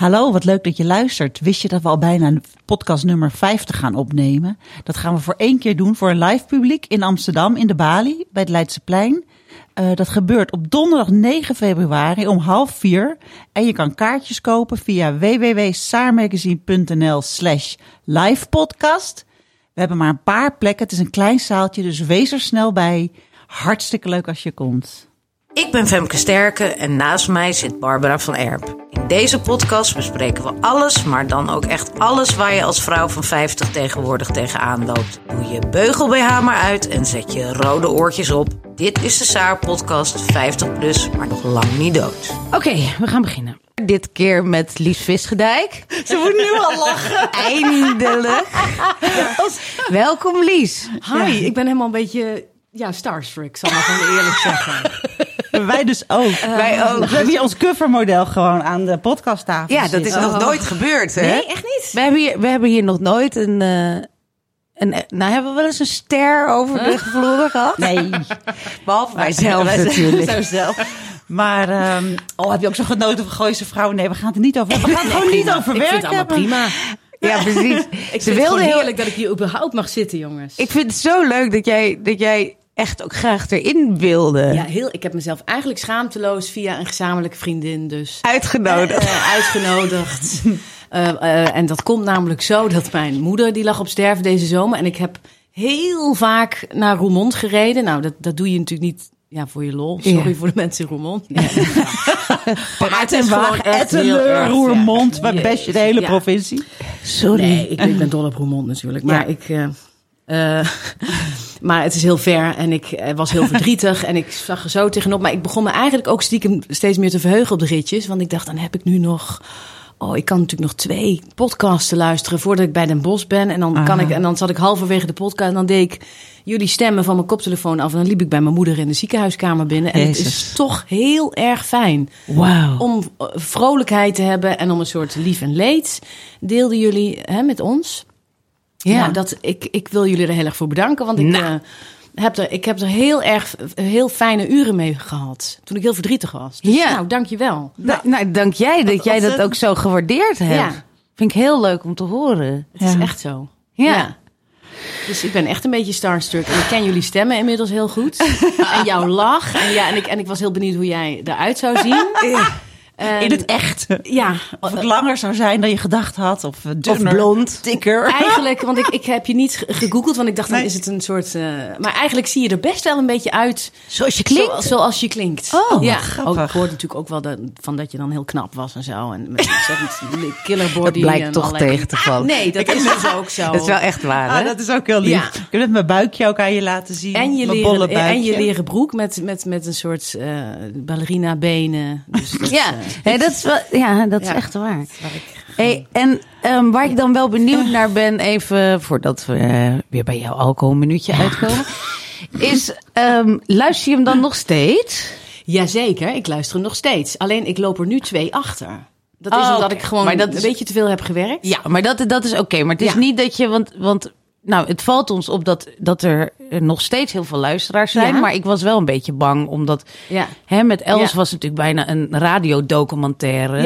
Hallo, wat leuk dat je luistert. Wist je dat we al bijna een podcast nummer 50 gaan opnemen? Dat gaan we voor één keer doen voor een live publiek in Amsterdam in de Bali bij het Leidseplein. Eh dat gebeurt op donderdag 9 februari om half vier. En je kan kaartjes kopen via www.saarmagazine.nl slash livepodcast. We hebben maar een paar plekken. Het is een klein zaaltje, dus wees er snel bij. Hartstikke leuk als je komt. Ik ben Femke Sterke en naast mij zit Barbara van Erp. In deze podcast bespreken we alles, maar dan ook echt alles waar je als vrouw van 50 tegenwoordig tegenaan loopt. Doe je beugel BH maar uit en zet je rode oortjes op. Dit is de Saar podcast 50 plus, maar nog lang niet dood. Oké, we gaan beginnen. Dit keer met Lies Visgedijk. Ze moet nu al lachen. Eindelijk. Welkom Lies. Hi, ik ben helemaal een beetje ja, starstruck, zal ik maar eerlijk zeggen. Wij dus ook. Wij ook. We hebben hier ons covermodel gewoon aan de podcasttafel Ja, dat is nog nooit gebeurd, hè? Nee, echt niet? We hebben hier, we hebben hier nog nooit een... eh, een nou, hebben we wel eens een ster over de vloer gehad? Nee. Behalve wij zelf natuurlijk. Zo zelf. Maar, ehm, oh, heb je ook zo genoten van Gooise vrouwen? Nee, we gaan het er niet over hebben. We gaan het gewoon niet over Ik werk vind het allemaal prima. Ja, precies. Ik Ze vind het wilde heel... heerlijk dat ik hier überhaupt mag zitten, jongens. Ik vind het zo leuk dat jij, dat jij echt ook graag erin wilde. ja, heel, ik heb mezelf eigenlijk schaamteloos via een gezamenlijke vriendin dus Uitgenodigd. eh, uitgenodigd. Eh, eh, en dat komt namelijk zo dat mijn moeder die lag op sterven deze zomer. En ik heb heel vaak naar Roermond gereden. Nou, dat, dat doe je natuurlijk niet ja, voor je lol. Sorry Ja. voor de mensen in Roermond. maar het En Waag, ver. Roermond, waar Jezus. best je de hele Ja. provincie. Sorry. Nee, ik, ik ben dol op Roermond natuurlijk. Maar ik... maar het is heel ver en ik eh, was heel verdrietig en ik zag er zo tegenop. Maar ik begon me eigenlijk ook stiekem steeds meer te verheugen op de ritjes. Want ik dacht, dan heb ik nu nog... Oh, ik kan natuurlijk nog twee podcasts luisteren voordat ik bij Den Bos ben. En dan, kan Aha. ik, en dan zat ik halverwege de podcast en dan deed ik jullie stemmen van mijn koptelefoon af. En dan liep ik bij mijn moeder in de ziekenhuiskamer binnen. En het is toch heel erg fijn Wauw. om eh, vrolijkheid te hebben en om een soort lief en leed deelden jullie hè, met ons. Ja, Ja. dat, ik, ik wil jullie er heel erg voor bedanken, want ik, Nou. eh, heb, er, ik heb er heel erg heel fijne uren mee gehad toen ik heel verdrietig was. Dus, Ja. Nou, dankjewel. Nou, nou, dank jij dat jij dat ook zo gewaardeerd hebt. Ja. Vind ik heel leuk om te horen. Het is Ja. echt zo. Ja. Dus ik ben echt een beetje starstruck. En ik ken jullie stemmen inmiddels heel goed. en jouw lach. En, ja, en, ik, en ik was heel benieuwd hoe jij eruit zou zien. En- In het echt. Ja, Of het langer zou zijn dan je gedacht had. Of, eh, dunner, blond. Dikker. Eigenlijk, want ik, ik heb je niet ge- gegoogeld, want ik dacht, dan is het een soort... eh, maar eigenlijk zie je er best wel een beetje uit... Zoals je klinkt. Zo- zoals je klinkt. Oh, ja. grappig. Ook, ik hoorde natuurlijk ook wel van dat je dan heel knap was en zo. En met een killer body. Dat blijkt en toch allerlei- tegen te vallen. Nee, dat is dus ook zo. Dat is wel echt waar, hè? Ah, dat is ook heel lief. Ja. Ik heb net mijn buikje ook aan je laten zien. En je, mijn bolle leren, buikje. en je leren broek met, met, met een soort eh ballerina benen. Dus dat, Ja, nee, dat is, wel, ja, dat is Ja. echt waar. Hey, en ehm, waar ik dan wel benieuwd naar ben, even voordat we eh, weer bij jouw alcoholminuutje uitkomen, is ehm, luister je hem dan nog steeds? Jazeker, ik luister hem nog steeds. Alleen ik loop er nu twee achter. Dat is Oh, omdat ik gewoon Maar dat een is- beetje te veel heb gewerkt. Ja, maar dat, dat is oké. Maar het is Ja. niet dat je, want, want nou, het valt ons op dat, dat er eh, nog steeds heel veel luisteraars zijn. Ja. Maar ik was wel een beetje bang, omdat Ja. hè, met Els Ja. was het natuurlijk bijna een radiodocumentaire.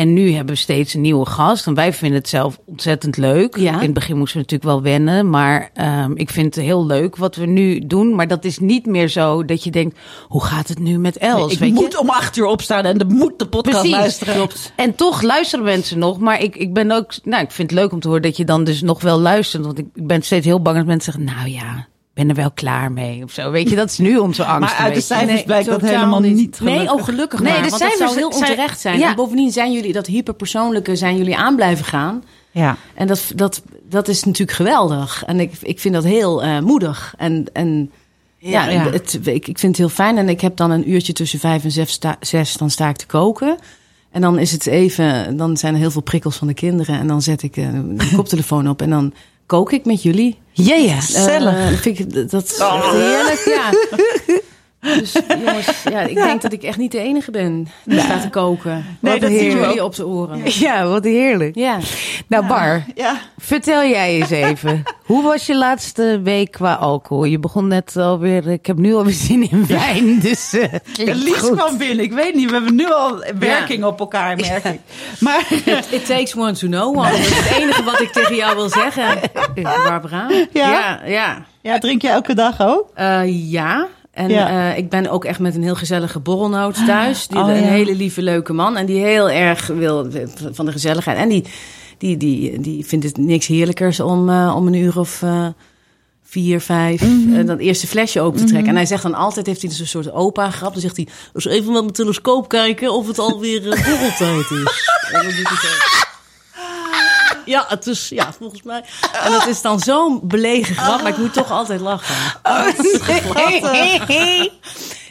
En nu hebben we steeds een nieuwe gast. En wij vinden het zelf ontzettend leuk. Ja. In het begin moesten we natuurlijk wel wennen. Maar ehm, ik vind het heel leuk wat we nu doen. Maar dat is niet meer zo dat je denkt, hoe gaat het nu met Els? ik weet moet je? om acht uur opstaan en de moet de podcast Precies, luisteren. klopt. En toch luisteren mensen nog. Maar ik, ik ben ook, nou, ik vind het leuk om te horen dat je dan dus nog wel luistert. Want ik, ik ben steeds heel bang dat mensen zeggen, nou ja, ik ben er wel klaar mee of zo. Weet je, dat is nu onze angst. Maar uit de cijfers blijkt dat helemaal niet. Nee, oh gelukkig Nee, maar. de want dat cijfers zou heel onterecht zijn. ja. En bovendien zijn jullie, dat hyperpersoonlijke, zijn jullie aan blijven gaan. Ja. En dat, dat, dat is natuurlijk geweldig. En ik, ik vind dat heel eh, moedig. En, en Ja, Ja. Het, ik, ik vind het heel fijn. En ik heb dan een uurtje tussen vijf en zes, sta, zes dan sta ik te koken. En dan is het even, dan zijn er heel veel prikkels van de kinderen. En dan zet ik eh, de koptelefoon op en dan kook ik met jullie. Ja, ja. Gezellig. Eh, vind ik, dat is echt heerlijk, ja. Dus jongens, ja, ik denk dat ik echt niet de enige ben die staat te koken. Nee, Wat dat zien jullie op de oren. Ja, wat heerlijk. Ja. Nou, Bar, Ja. vertel jij eens even. Hoe was je laatste week qua alcohol? Je begon net alweer, ik heb nu alweer zin in wijn, dus eh klinkt Lies kwam binnen. Ik weet niet, we hebben nu al werking op elkaar, merk ik. Maar It takes one to know one. Dat is het enige wat ik tegen jou wil zeggen, Barbara. Ja? Ja, ja. ja, drink je elke dag ook? Eh, ja. En Ja. eh, ik ben ook echt met een heel gezellige borrelnoot thuis. Die, Oh, een hele lieve, leuke man. En die heel erg wil van de gezelligheid. En die, die, die, die vindt het niks heerlijkers om, eh, om een uur of eh, vier, vijf... Mhm. dat eerste flesje open te trekken. En hij zegt dan altijd, heeft hij dus een soort opa-grap. Dan zegt hij, dus even met mijn telescoop kijken of het alweer borreltijd is. En dan doet hij zo. Ja, het is, ja, volgens mij. En dat is dan zo'n belegen grap, maar ik moet toch altijd lachen.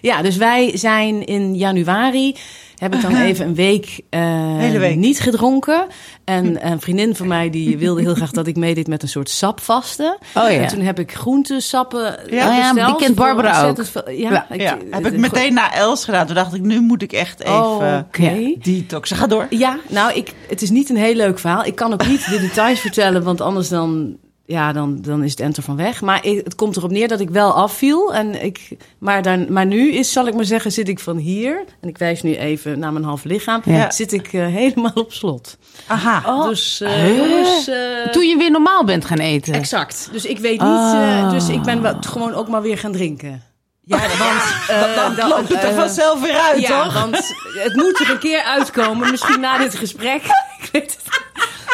Ja, dus wij zijn in januari. Heb ik dan even een week, eh, Hele week. niet gedronken. En een vriendin van mij die wilde heel graag dat ik meedeed met een soort sapvasten. Oh ja. En toen heb ik groentesappen Ja. Oh ja, besteld die kent Barbara veel- ja, Ja. ik- Ja, heb ik eh, meteen na Els gedaan. Toen dacht ik, nu moet ik echt even Oh, oké. ja, detoxen. Ga door. Ja, nou, ik, het is niet een heel leuk verhaal. Ik kan ook niet de details vertellen, want anders dan, ja, dan, dan is het enter van weg. Maar ik- het komt erop neer dat ik wel afviel. En ik, maar, dan, maar nu is, zal ik maar zeggen, zit ik van hier, en ik wijs nu even naar mijn half lichaam, Ja. zit ik eh, helemaal op slot. Aha. Dus, eh, jongens, eh, Toen je weer normaal bent gaan eten. exact. Dus ik weet niet, Ah. eh, dus ik ben wel, gewoon ook maar weer gaan drinken. Ja, want eh, Dan loopt het er eh, vanzelf weer uit, ja, toch? want het moet er een keer uitkomen. Misschien na dit gesprek. Ik weet het.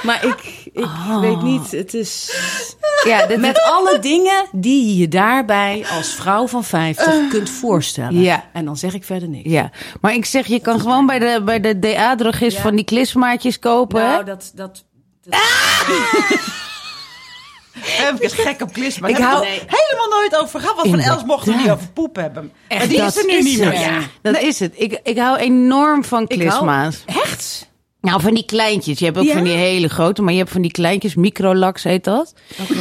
Maar ik, ik weet niet. Het is Ja, dit met alle dingen die je je daarbij als vrouw van 50 kunt voorstellen. Ja. En dan zeg ik verder niks. Ja, maar ik zeg, je kan gewoon bij de, bij de DA-drogist Ja. van die klismaatjes kopen. hè? Nou, dat, dat, Heb ik gek op klis, maar Ik heb hou- het er helemaal nooit over gehad. Want van Els mochten we niet over poep hebben. Echt, maar die is er nu niet het. meer. Ja, dat is het. Ik, ik hou enorm van hou- klisma's. Echt? Nou, van die kleintjes. Je hebt ook Ja? van die hele grote, maar je hebt van die kleintjes. Microlax heet dat. Oké.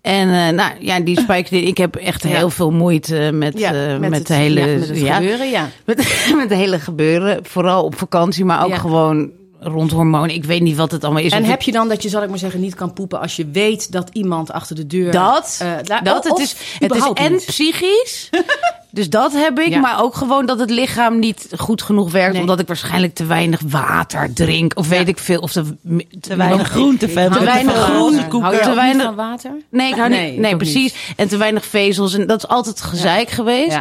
En eh, nou ja, die spijker. Ik heb echt Ja. heel veel moeite met, Ja, eh, met, het, de hele, ja, met het ja, gebeuren, ja. met, met de hele gebeuren. Vooral op vakantie, maar ook Ja. gewoon rond hormonen. Ik weet niet wat het allemaal is. En heb je dan dat je, zal ik maar zeggen, niet kan poepen als je weet dat iemand achter de deur... Dat, eh, dat of het is, het is en niet? psychisch. Dus dat heb ik, Ja. maar ook gewoon dat het lichaam niet goed genoeg werkt, Nee. omdat ik waarschijnlijk te weinig water drink of weet ik veel, of te, Te weinig groente, te weinig van groente, water. koeken. Hou je Te weinig- van water? Nee, ik hou Nee, niet. Nee, precies. En te weinig vezels en dat is altijd gezeik geweest.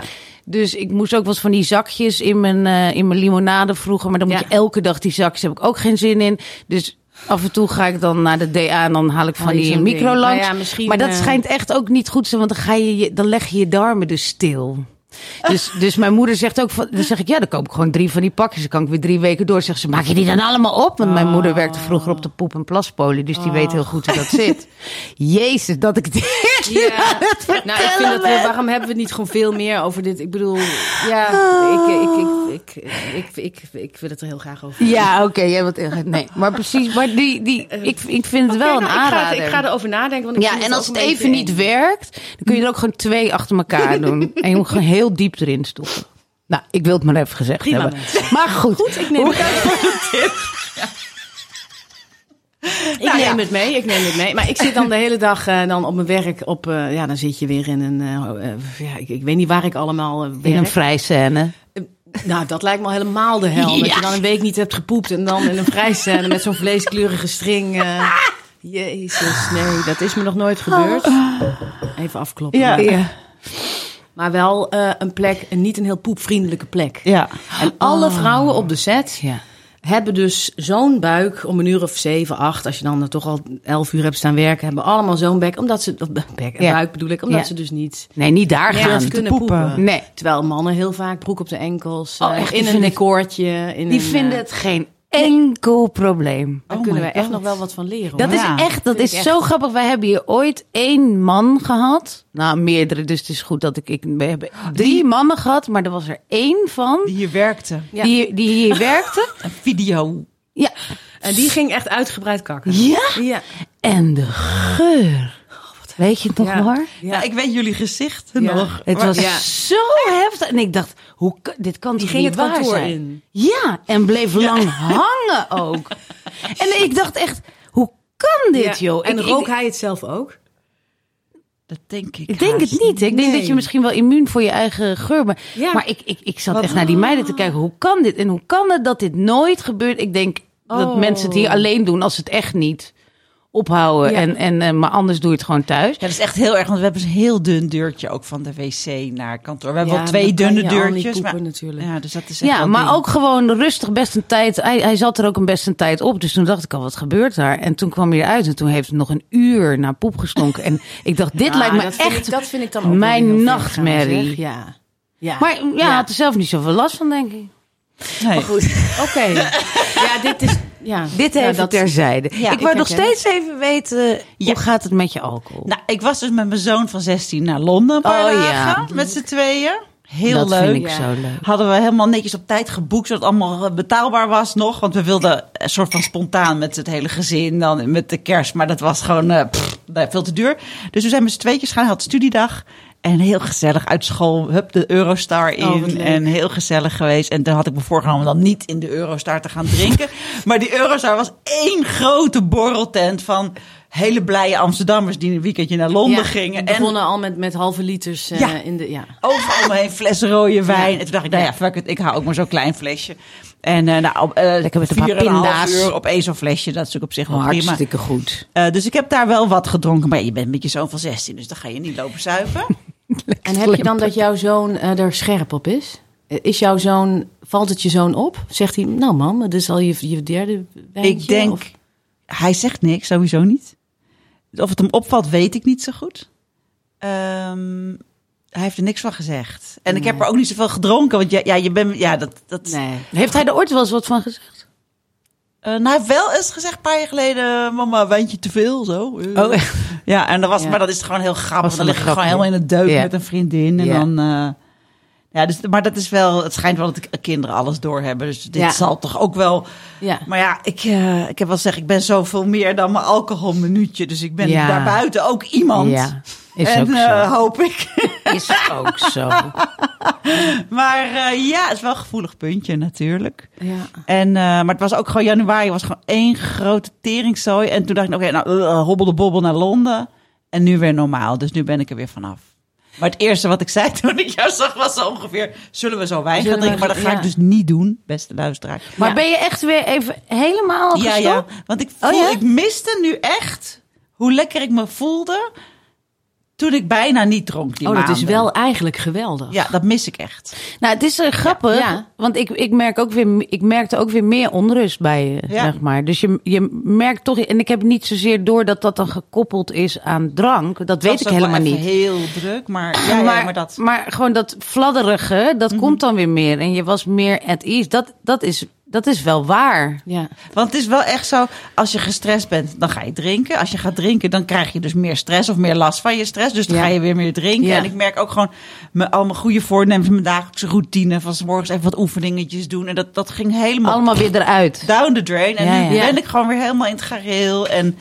Dus ik moest ook wat van die zakjes in mijn, eh, in mijn limonade vroeger, maar dan moet Ja. je elke dag die zakjes heb ik ook geen zin in. Dus Af en toe ga ik dan naar de DA en dan haal ik van Haal je die zo'n micro langs. Nou ja, misschien, maar dat eh, schijnt echt ook niet goed te zijn, want dan, ga je, dan leg je je darmen dus stil. Dus, dus mijn moeder zegt ook, van, dan zeg ik, ja, dan koop ik gewoon drie van die pakjes. Dan kan ik weer drie weken door. Zegt ze, maak je die dan allemaal op? Want mijn moeder werkte vroeger op de poep- en plaspolie, dus die weet heel goed hoe dat zit. Jezus, dat ik dit Ja. aan het Nou, ik vind dat we, waarom hebben we het niet gewoon veel meer over dit? Ik bedoel, ja, ik, ik, ik, ik, ik, ik, ik wil het er heel graag over. Ja, oké, jij wilt echt- Nee, maar precies, maar die, die, ik, ik vind het wel Oké, een nou, ik ga, aanrader. ik ga erover nadenken. Want ik Ja, en als het even niet werkt, dan kun je er ook gewoon twee achter elkaar doen. En je moet gewoon heel diep erin stoppen. Nou, ik wil het maar even gezegd Prima, hebben. mensen. Maar goed. Goed, ik neem het Ik Nou, neem ja. het mee, ik neem het mee. Maar ik zit dan de hele dag eh, dan op mijn werk op... eh, ja, dan zit je weer in een... eh, ja, ik, ik weet niet waar ik allemaal eh, In werk. een vrijscène. Nou, dat lijkt me al helemaal de hel. Dat je dan een week niet hebt gepoept en dan in een vrijscène met zo'n vleeskleurige string. Jezus, nee, dat is me nog nooit gebeurd. Even afkloppen. Ja. Ja. Maar wel een plek, niet een heel poepvriendelijke plek. Ja. En alle vrouwen op de set Ja. Hebben dus zo'n buik om een uur of zeven, acht. Als je dan er toch al elf uur hebt staan werken, hebben allemaal zo'n bek. Omdat ze, of bek, Ja. buik bedoel ik, omdat Ja. ze dus niet Nee, niet daar gaan. kunnen poepen. poepen. Nee. Terwijl mannen heel vaak broek op de enkels, Oh, eh, echt, in een. In Die een, vinden eh, het geen enkel probleem. Daar Oh kunnen wij echt God. nog wel wat van leren. Dat hoor. Ja. is echt, dat is zo echt. grappig. Wij hebben hier ooit één man gehad. Nou, meerdere, dus het is goed dat ik, ik we hebben drie mannen gehad, maar er was er één van Die hier werkte. Ja. die, die hier werkte. Een video. Ja. En die ging echt uitgebreid kakken. Ja. Ja. En de geur. Weet je het nog Ja. hoor? Ja. Ja, ik weet jullie gezichten Ja. nog. Het Maar- was zo heftig. En ik dacht, hoe, dit kan Die toch ging niet het waar zijn? in. Ja, en bleef lang hangen ook. En ik dacht echt, hoe kan dit joh? En ik, rook ik, hij het zelf ook? Dat denk ik ik denk het niet. Ik denk dat je misschien wel immuun voor je eigen geur bent. Maar ik, ik, ik zat echt naar die meiden te kijken. Hoe kan dit? En hoe kan het dat dit nooit gebeurt? Ik denk dat Oh. mensen het hier alleen doen als het echt niet ophouden. Ja. En, en, eh, maar anders doe je het gewoon thuis. Ja, dat is echt heel erg, want we hebben een heel dun deurtje ook van de wc naar kantoor. We hebben wel twee dunne deurtjes. maar, natuurlijk. Ja, dus dat is Ja, maar ding. ook gewoon rustig best een tijd. Hij, hij zat er ook een best een tijd op. Dus toen dacht ik al, wat gebeurt daar? En toen kwam hij eruit en toen heeft het nog een uur naar poep gestonken. En ik dacht, dit lijkt me dat vind echt ik, dat vind ik dan ook mijn nachtmerrie. Ja. ja. Maar ja, had er zelf niet zoveel last van, denk ik. Nee. Oké. ja, dit is... Ja. Dit ja, even dat- terzijde. Ja, ik ik wou nog steeds even weten, hoe gaat het met je alcohol? Nou, ik was dus met mijn zoon van 16 naar Londen een paar Oh, ja. dagen. Met z'n tweeën. Heel dat leuk. vind ik zo leuk. Hadden we helemaal netjes op tijd geboekt, zodat het allemaal eh, betaalbaar was nog. Want we wilden een soort van spontaan met het hele gezin, dan met de kerst. Maar dat was gewoon pff, nee, veel te duur. Dus we zijn met z'n tweetjes gaan, had studiedag. En heel gezellig uit school, hup, de Eurostar in. Oh, leuk. en heel gezellig geweest. En toen had ik me voorgenomen dan niet in de Eurostar te gaan drinken. maar die Eurostar was één grote borreltent van hele blije Amsterdammers die een weekendje naar Londen Ja, gingen. we En begonnen al met, met halve liters eh, Ja. in de... Ja. overal omheen flessen rode wijn. En toen dacht ik, nou ja, fuck it, ik hou ook maar zo'n klein flesje. En eh nou, eh, Lekker met een paar pinda's. uur op één zo'n flesje, dat is natuurlijk op zich wel prima. Hartstikke goed. Dus ik heb daar wel wat gedronken. Maar ja, je bent met je zoon van 16, dus dan ga je niet lopen zuipen. En heb je dan dat jouw zoon eh, er scherp op is? Eh, Is jouw zoon, valt het je zoon op? Zegt hij, nou mam, dit is al je, je derde wijntje? ik denk, Of- hij zegt niks, sowieso niet. Of het hem opvalt, weet ik niet zo goed. Ehm, hij heeft er niks van gezegd. En ik heb er ook niet zoveel gedronken. Want ja, ja je bent, ja, dat, dat, Nee. Heeft hij er ooit wel eens wat van gezegd? Eh, nou, hij heeft wel eens gezegd een paar jaar geleden, mama, wijntje te veel, zo. Oh, echt? Ja, en dat was, Ja. maar dat is gewoon heel grappig. Dan lig je gewoon helemaal in de deuk met een vriendin. En dan, eh, ja, dus, maar dat is wel, het schijnt wel dat de kinderen alles doorhebben. Dus dit Ja. zal toch ook wel. Ja. Maar ja, ik, eh, ik heb wel gezegd, ik ben zoveel meer dan mijn alcoholminuutje. Dus ik ben Ja. daarbuiten ook iemand. Ja, is en ook zo. eh, hoop ik. Is ook zo. maar eh, ja, het is wel een gevoelig puntje natuurlijk. Ja. En, eh, maar het was ook gewoon januari, was gewoon één grote teringzooi. En toen dacht ik, oké, nou, uh, hobbel de bobbel naar Londen. En nu weer normaal. Dus nu ben ik er weer vanaf. Maar het eerste wat ik zei toen ik jou zag, was zo ongeveer... zullen we zo wijn gaan drinken? Maar dat zo- ga ja. ik dus niet doen, beste luisteraar. Maar Ja. ben je echt weer even helemaal Ja, gestopt? ja, want ik, voel, Oh, ja? ik miste nu echt hoe lekker ik me voelde... toen ik bijna niet dronk die Oh, dat is wel eigenlijk geweldig. Ja, dat mis ik echt. Nou, het is uh, grappig, Ja. want ik, ik, merk ook weer, ik merkte ook weer meer onrust bij je, Ja. zeg maar. Dus je, je merkt toch, en ik heb niet zozeer door dat dat dan gekoppeld is aan drank. Dat weet ik helemaal niet. heel druk, maar, ja, ja, maar, maar dat... maar gewoon dat fladderige, dat komt dan weer meer. En je was meer at ease. Dat, dat, is, dat is wel waar. Ja. Want het is wel echt zo, als je gestrest bent, dan ga je drinken. Als je gaat drinken, dan krijg je dus meer stress of meer last van je stress. Dus dan Ja. ga je weer meer drinken. Ja. En ik merk ook gewoon mijn, al mijn goede voornemens, mijn dagelijkse routine. Van 's morgens even wat oefeningetjes doen. En dat, dat ging helemaal Allemaal weer eruit. down the drain. En nu ben ik gewoon weer helemaal in het gareel. En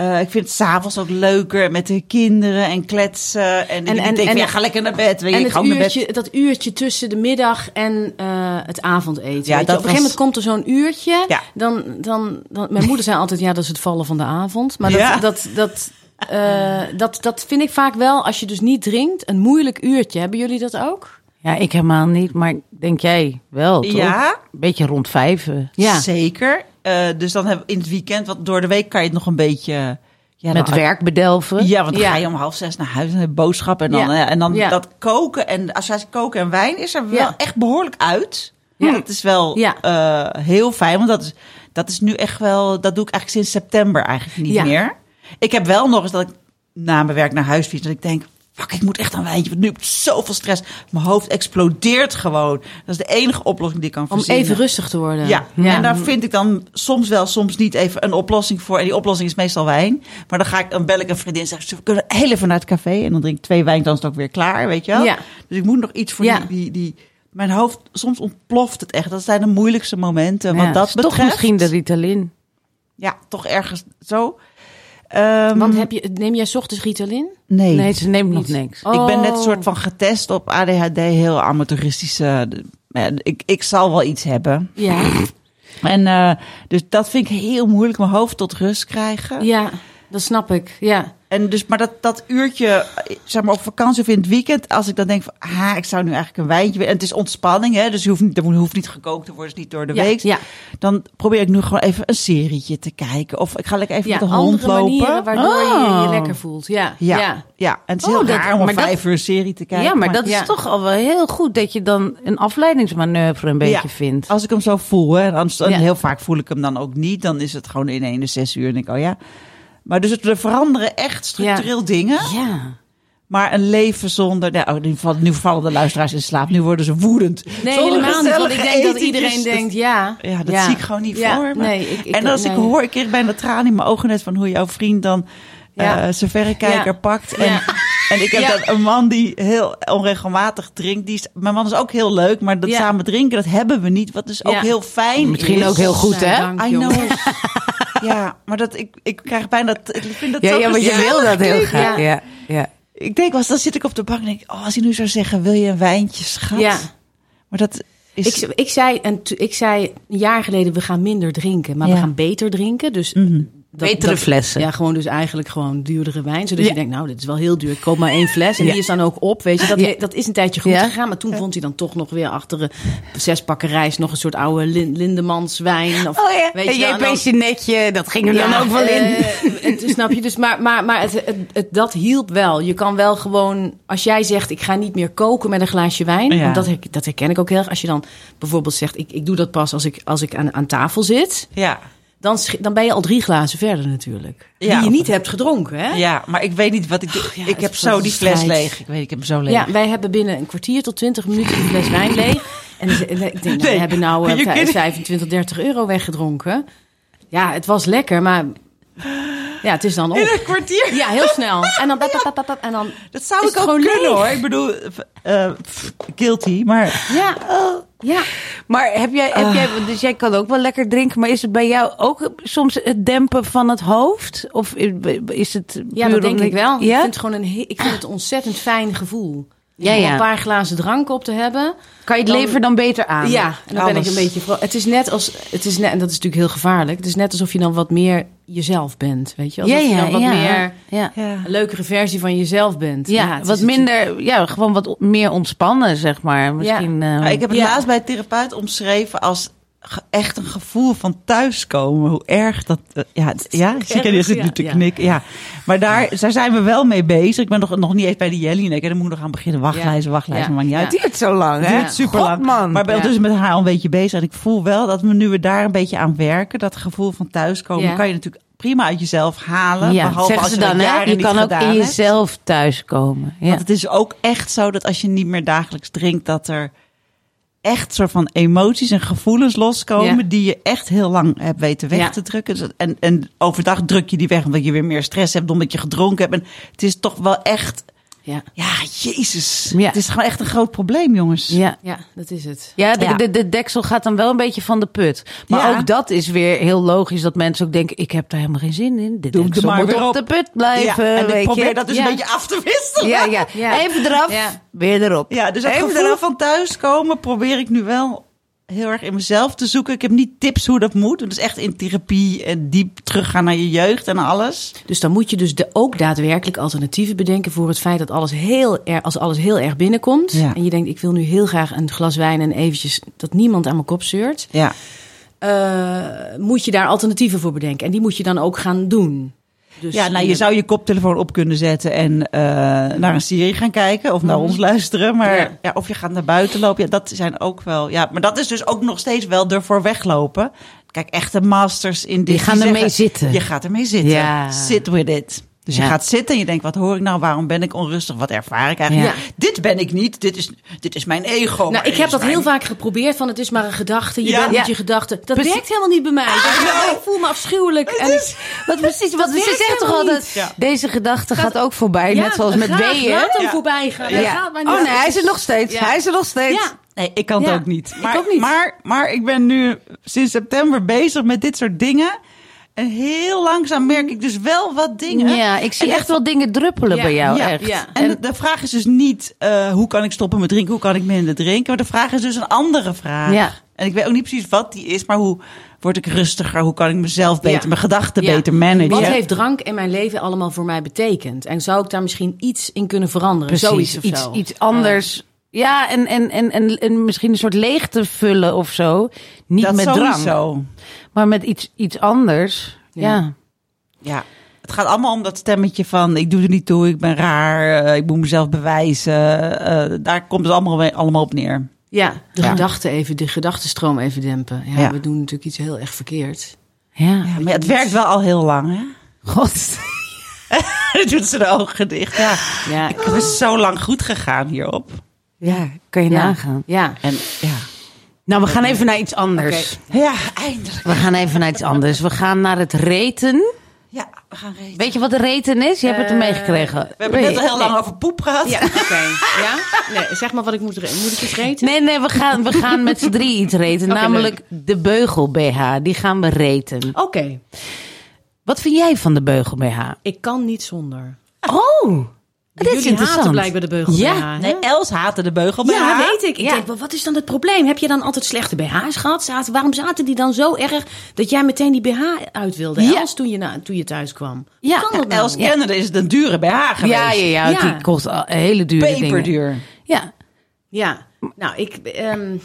eh, ik vind het s'avonds ook leuker met de kinderen en kletsen. En, En- ik en- denk, en- ja, ga lekker naar bed. Weet je, En ik het ga ook naar bed. uurtje, dat uurtje tussen de middag en eh, het avondeten. Ja, weet je. dat Op een gegeven moment komt er zo'n uurtje. Ja. Dan, dan, dan, mijn moeder zei altijd, ja, dat is het vallen van de avond. Maar dat, Ja. dat, dat, eh, dat, dat vind ik vaak wel, als je dus niet drinkt, een moeilijk uurtje. Hebben jullie dat ook? Ja, ik helemaal niet, maar denk jij wel, toch? Ja. Beetje rond vijven. Ja. Zeker. Eh, dus dan hebben we in het weekend, want door de week kan je het nog een beetje... Ja, Met dan- werk bedelven. Ja, want dan Ja. ga je om half zes naar huis en boodschappen. En dan, Ja. eh, en dan dat koken. En als jij koken en wijn is er wel echt behoorlijk uit. Ja. Dat is wel eh, heel fijn. Want dat is, dat is nu echt wel... Dat doe ik eigenlijk sinds september eigenlijk niet meer. Ik heb wel nog eens dat ik na mijn werk naar huis fiets. Dat ik denk, fuck, ik moet echt een wijntje. Want nu heb ik zoveel stress. Mijn hoofd explodeert gewoon. Dat is de enige oplossing die ik kan Om verzinnen. even rustig te worden. Ja. en daar vind ik dan soms wel, soms niet even een oplossing voor. En die oplossing is meestal wijn. Maar dan ga ik, dan bel ik een vriendin en zeg, we kunnen heel even naar het café. En dan drink ik twee wijn, dan is het ook weer klaar, weet je wel. Ja. Dus ik moet nog iets voor Ja. die, die, die... Mijn hoofd, soms ontploft het echt. Dat zijn de moeilijkste momenten. Ja, wat dat betreft. toch misschien de Ritalin. Ja, toch ergens zo. Ehm, Want heb je, neem jij 's ochtends Ritalin? nee. Nee, ze neemt nog Niet. niks. Ik ben net Oh. een soort van getest op ADHD, heel amateuristische. ja, ik, ik zal wel iets hebben. Ja. En eh, dus dat vind ik heel moeilijk, mijn hoofd tot rust krijgen. Ja, dat snap ik. Ja. En dus, maar dat, dat uurtje, zeg maar op vakantie of in het weekend, als ik dan denk van, ah, ik zou nu eigenlijk een wijntje willen. En het is ontspanning, hè, dus hoeft niet, er hoeft niet gekookt te worden, is niet door de Ja, week. ja. Dan probeer ik nu gewoon even een serietje te kijken. Of ik ga lekker even ja, met de hond lopen. waardoor je je Oh. lekker voelt. Ja. Ja, ja. en het is Oh, heel raar om om maar dat- vijf uur een serie te kijken. ja, maar dat is toch al wel heel goed dat je dan een afleidingsmanoeuvre een beetje vindt. Als ik hem zo voel, hè, en heel vaak voel ik hem dan ook niet, dan is het gewoon in ene zes uur en denk ik, oh ja. Maar dus het, er veranderen echt structureel dingen. Ja. Maar een leven zonder. Nou, nu, vallen, nu vallen de luisteraars in slaap. Nu worden ze woedend. Nee, Zonder helemaal niet. Want ik denk dat iedereen Dat- denkt, ja. Ja, dat zie ik gewoon niet Ja, voor me. Nee, ik, ik, en als nee. ik hoor, ik kreeg bijna tranen in mijn ogen net van hoe jouw vriend dan Ja. eh, zijn verrekijker Ja. pakt. En, Ja. en ik heb Ja. dan een man die heel onregelmatig drinkt. Die is, mijn man is ook heel leuk, maar dat Ja. samen drinken, dat hebben we niet. Wat dus ook Ja. heel fijn Misschien is. ook heel goed, hè? Dank, I know. ja, maar dat, ik, ik krijg bijna... Ik vind dat Ja, ja, maar je wil dat heel graag. Ja. Ja. Ik denk wel dan zit ik op de bank en denk ik, oh, als hij nu zou zeggen, wil je een wijntje, schat? Ja. Maar dat is... Ik, ik, zei, en ik zei een jaar geleden, we gaan minder drinken. Maar Ja. we gaan beter drinken. Dus Mhm. Dat- Betere dat- flessen. Ja, gewoon dus eigenlijk gewoon duurdere wijn. Zodat Ja. je denkt, nou, dit is wel heel duur. Ik koop maar één fles en Ja. die is dan ook op. Weet je, dat, Ja. dat is een tijdje goed gegaan. Maar toen vond hij dan toch nog weer achter een zes pakken rijst... nog een soort oude Lin- Lindemans wijn. Of, Oh ja, weet je je wel, en dan- je netje, dat ging er dan ook wel in. het, snap je? Dus, maar maar, maar het, het, het- dat hielp wel. Je kan wel gewoon, als jij zegt, ik ga niet meer koken met een glaasje wijn. Want dat, dat herken ik ook heel erg. Als je dan bijvoorbeeld zegt, ik, ik doe dat pas als ik, als ik aan, aan tafel zit. Ja. Dan, dan ben je al drie glazen verder natuurlijk. Ja. Die je niet hebt gedronken, hè? ja, maar ik weet niet wat ik ja, ik heb zo die fles strijd. leeg. Ik weet, ik heb hem zo leeg. Ja, wij hebben binnen een kwartier tot twintig minuten die fles wijn leeg. En ik denk, nou, we hebben nou kunt- 25, 30 euro weggedronken. Ja, het was lekker, maar ja, het is dan op. In een kwartier. Ja, heel snel. En dan, en dan Dat zou ik ook gewoon kunnen leeg? hoor. Ik bedoel, pff, guilty, maar... ja, ja. Maar heb jij, heb jij, dus jij kan ook wel lekker drinken, maar is het bij jou ook soms het dempen van het hoofd? Of is het. Ja, dat denk ik wel. Ik vind het gewoon een, ik vind het een ontzettend fijn gevoel. Ja, een paar glazen drank op te hebben. Kan je het dan- lever dan beter aan? Ja, en dan ben ik een beetje. Het is net als. Het is net, en dat is natuurlijk heel gevaarlijk. Het is net alsof je dan wat meer jezelf bent. Weet je? Alsof ja, je ja, dan wat ja. meer. ja. Ja. Een leukere versie van jezelf bent. Ja, wat minder, ja, gewoon wat meer ontspannen, zeg maar. Misschien. eh, Maar ik heb het Ja. laatst bij een therapeut omschreven als echt een gevoel van thuiskomen. Hoe erg dat... eh, ja, het- ja, zie je, zit nu ja, te ja. knikken. Ja. Maar daar, daar zijn we wel mee bezig. Ik ben nog, nog niet eens bij die Jellinek. Dan moet ik nog aan beginnen. Wachtlijsten, wachtlijsten, Ja. uit. Het duurt zo lang, hè? Het duurt super lang. Man. Maar ben Ja. dus met haar al een beetje bezig. En ik voel wel dat we nu we daar een beetje aan werken. Dat gevoel van thuiskomen Ja. kan je natuurlijk prima uit jezelf halen. ja, behalve als ze je dan, hè? Je niet kan ook in jezelf thuiskomen. Ja. Want het is ook echt zo dat als je niet meer dagelijks drinkt, dat er echt soort van emoties en gevoelens loskomen Ja. die je echt heel lang hebt weten weg Ja. te drukken. Dus- En, en overdag druk je die weg omdat je weer meer stress hebt, omdat je gedronken hebt. En het is toch wel echt, Ja. ja, jezus. Ja. Het is gewoon echt een groot probleem, jongens. ja. ja, dat is het. Ja, de, Ja. De, de deksel gaat dan wel een beetje van de put. Maar Ja. ook dat is weer heel logisch dat mensen ook denken: ik heb daar helemaal geen zin in. De Doe deksel maar moet weer op op. de put blijven. Ja, en weet ik probeer je. dat dus Ja. een beetje af te wisselen. Ja, ja. Ja. Even eraf, Ja. weer erop. Ja, dus dat Even gevoel eraf. van thuiskomen probeer ik nu wel heel erg in mezelf te zoeken. Ik heb niet tips hoe dat moet. Dus echt in therapie en diep teruggaan naar je jeugd en alles. Dus dan moet je dus de, ook daadwerkelijk alternatieven bedenken voor het feit dat alles heel erg, als alles heel erg binnenkomt. Ja. En je denkt, ik wil nu heel graag een glas wijn en eventjes dat niemand aan mijn kop zeurt. Ja. eh, moet je daar alternatieven voor bedenken. En die moet je dan ook gaan doen. Dus Ja, nou, je zou je koptelefoon op kunnen zetten en eh, naar een serie gaan kijken of naar ons luisteren. Maar Ja. ja. of je gaat naar buiten lopen, ja, dat zijn ook wel. Ja, maar dat is dus ook nog steeds wel ervoor weglopen. Kijk, echte masters in dit. Die gaan ermee zitten. Je gaat ermee zitten. Ja. Sit with it. Dus je Ja. gaat zitten en je denkt, wat hoor ik nou? Waarom ben ik onrustig? Wat ervaar ik eigenlijk? Ja. Dit ben ik niet. Dit is, dit is mijn ego. Nou, maar ik heb dat mijn- heel vaak geprobeerd van het is maar een gedachte. Je Ja. bent niet Ja. je gedachte. Dat werkt helemaal niet bij mij. Ik voel me afschuwelijk. En ik, Wat precies, wat ze zegt toch altijd, deze gedachte gaat, ook voorbij, Ja, net zoals met graag, weeën. Laat hem Ja. voorbij gaan. Hij Ja. gaat maar Oh nee, hij is er nog steeds. Ja. Hij is er nog steeds. Ja. Nee, ik kan het Ja, ook niet. ik Maar, ook niet. Maar, maar ik ben nu sinds september bezig met dit soort dingen. En heel langzaam merk ik dus wel wat dingen. Ja, ik zie En echt wel dingen druppelen Ja, bij jou, ja, echt. ja. En de, de vraag is dus niet eh, hoe kan ik stoppen met drinken, hoe kan ik minder drinken. Maar de vraag is dus een andere vraag. Ja. En ik weet ook niet precies wat die is, maar hoe word ik rustiger? Hoe kan ik mezelf beter, Ja. mijn gedachten Ja. beter managen? Wat heeft drank in mijn leven allemaal voor mij betekend? En zou ik daar misschien iets in kunnen veranderen? Precies, Zoiets of iets, zo. iets anders. Ja, en, en, en, en, en misschien een soort leegte vullen of zo. Niet dat met drank, sowieso. Maar met iets, iets anders. Ja. Ja. Ja. Het gaat allemaal om dat stemmetje van ik doe er niet toe, ik ben raar, eh, ik moet mezelf bewijzen. Eh, daar komt het allemaal, weer- allemaal op neer. Ja, de Ja. gedachten even, de gedachtenstroom even dempen. Ja, Ja. we doen natuurlijk iets heel erg verkeerd. Ja. Ja, maar het werkt wel al heel lang, hè? God. Dan doet ze de ogen dicht. Ja. Ja, Ik heb zo lang goed gegaan hierop. Ja, kan je ja. nagaan. Ja. En ja. Nou, we gaan even naar iets anders. Ja, eindelijk. We gaan even naar iets anders. We gaan naar het reten. Ja, we gaan reden. Weet je wat de reten is? Je hebt het er meegekregen. We hebben net al heel lang over poep gehad. Ja, oké. Ja? Nee, zeg maar wat ik moet re- Moet ik iets reten? Nee, nee, we gaan, we gaan met z'n drie iets reten. Namelijk de beugel BH. Die gaan we reten. Oké. Wat vind jij van de beugel BH? Ik kan niet zonder. Oh, is Jullie interessant. haten blijkbaar de beugel Ja, BH? Nee, Els haatte de beugel bij Ja, haar. weet ik. Ik Ja. denk, wat is dan het probleem? Heb je dan altijd slechte BH's gehad? Zaten, waarom zaten die dan zo erg dat jij meteen die BH uit wilde? Ja. Els, toen je, na, toen je thuis kwam. Ja, kan dat nou? Els kennende is het een dure BH geweest. Ja, ja, ja, Ja. Die kost al hele dure dingen. Peperduur. Ja. Ja, nou, ik... ehm,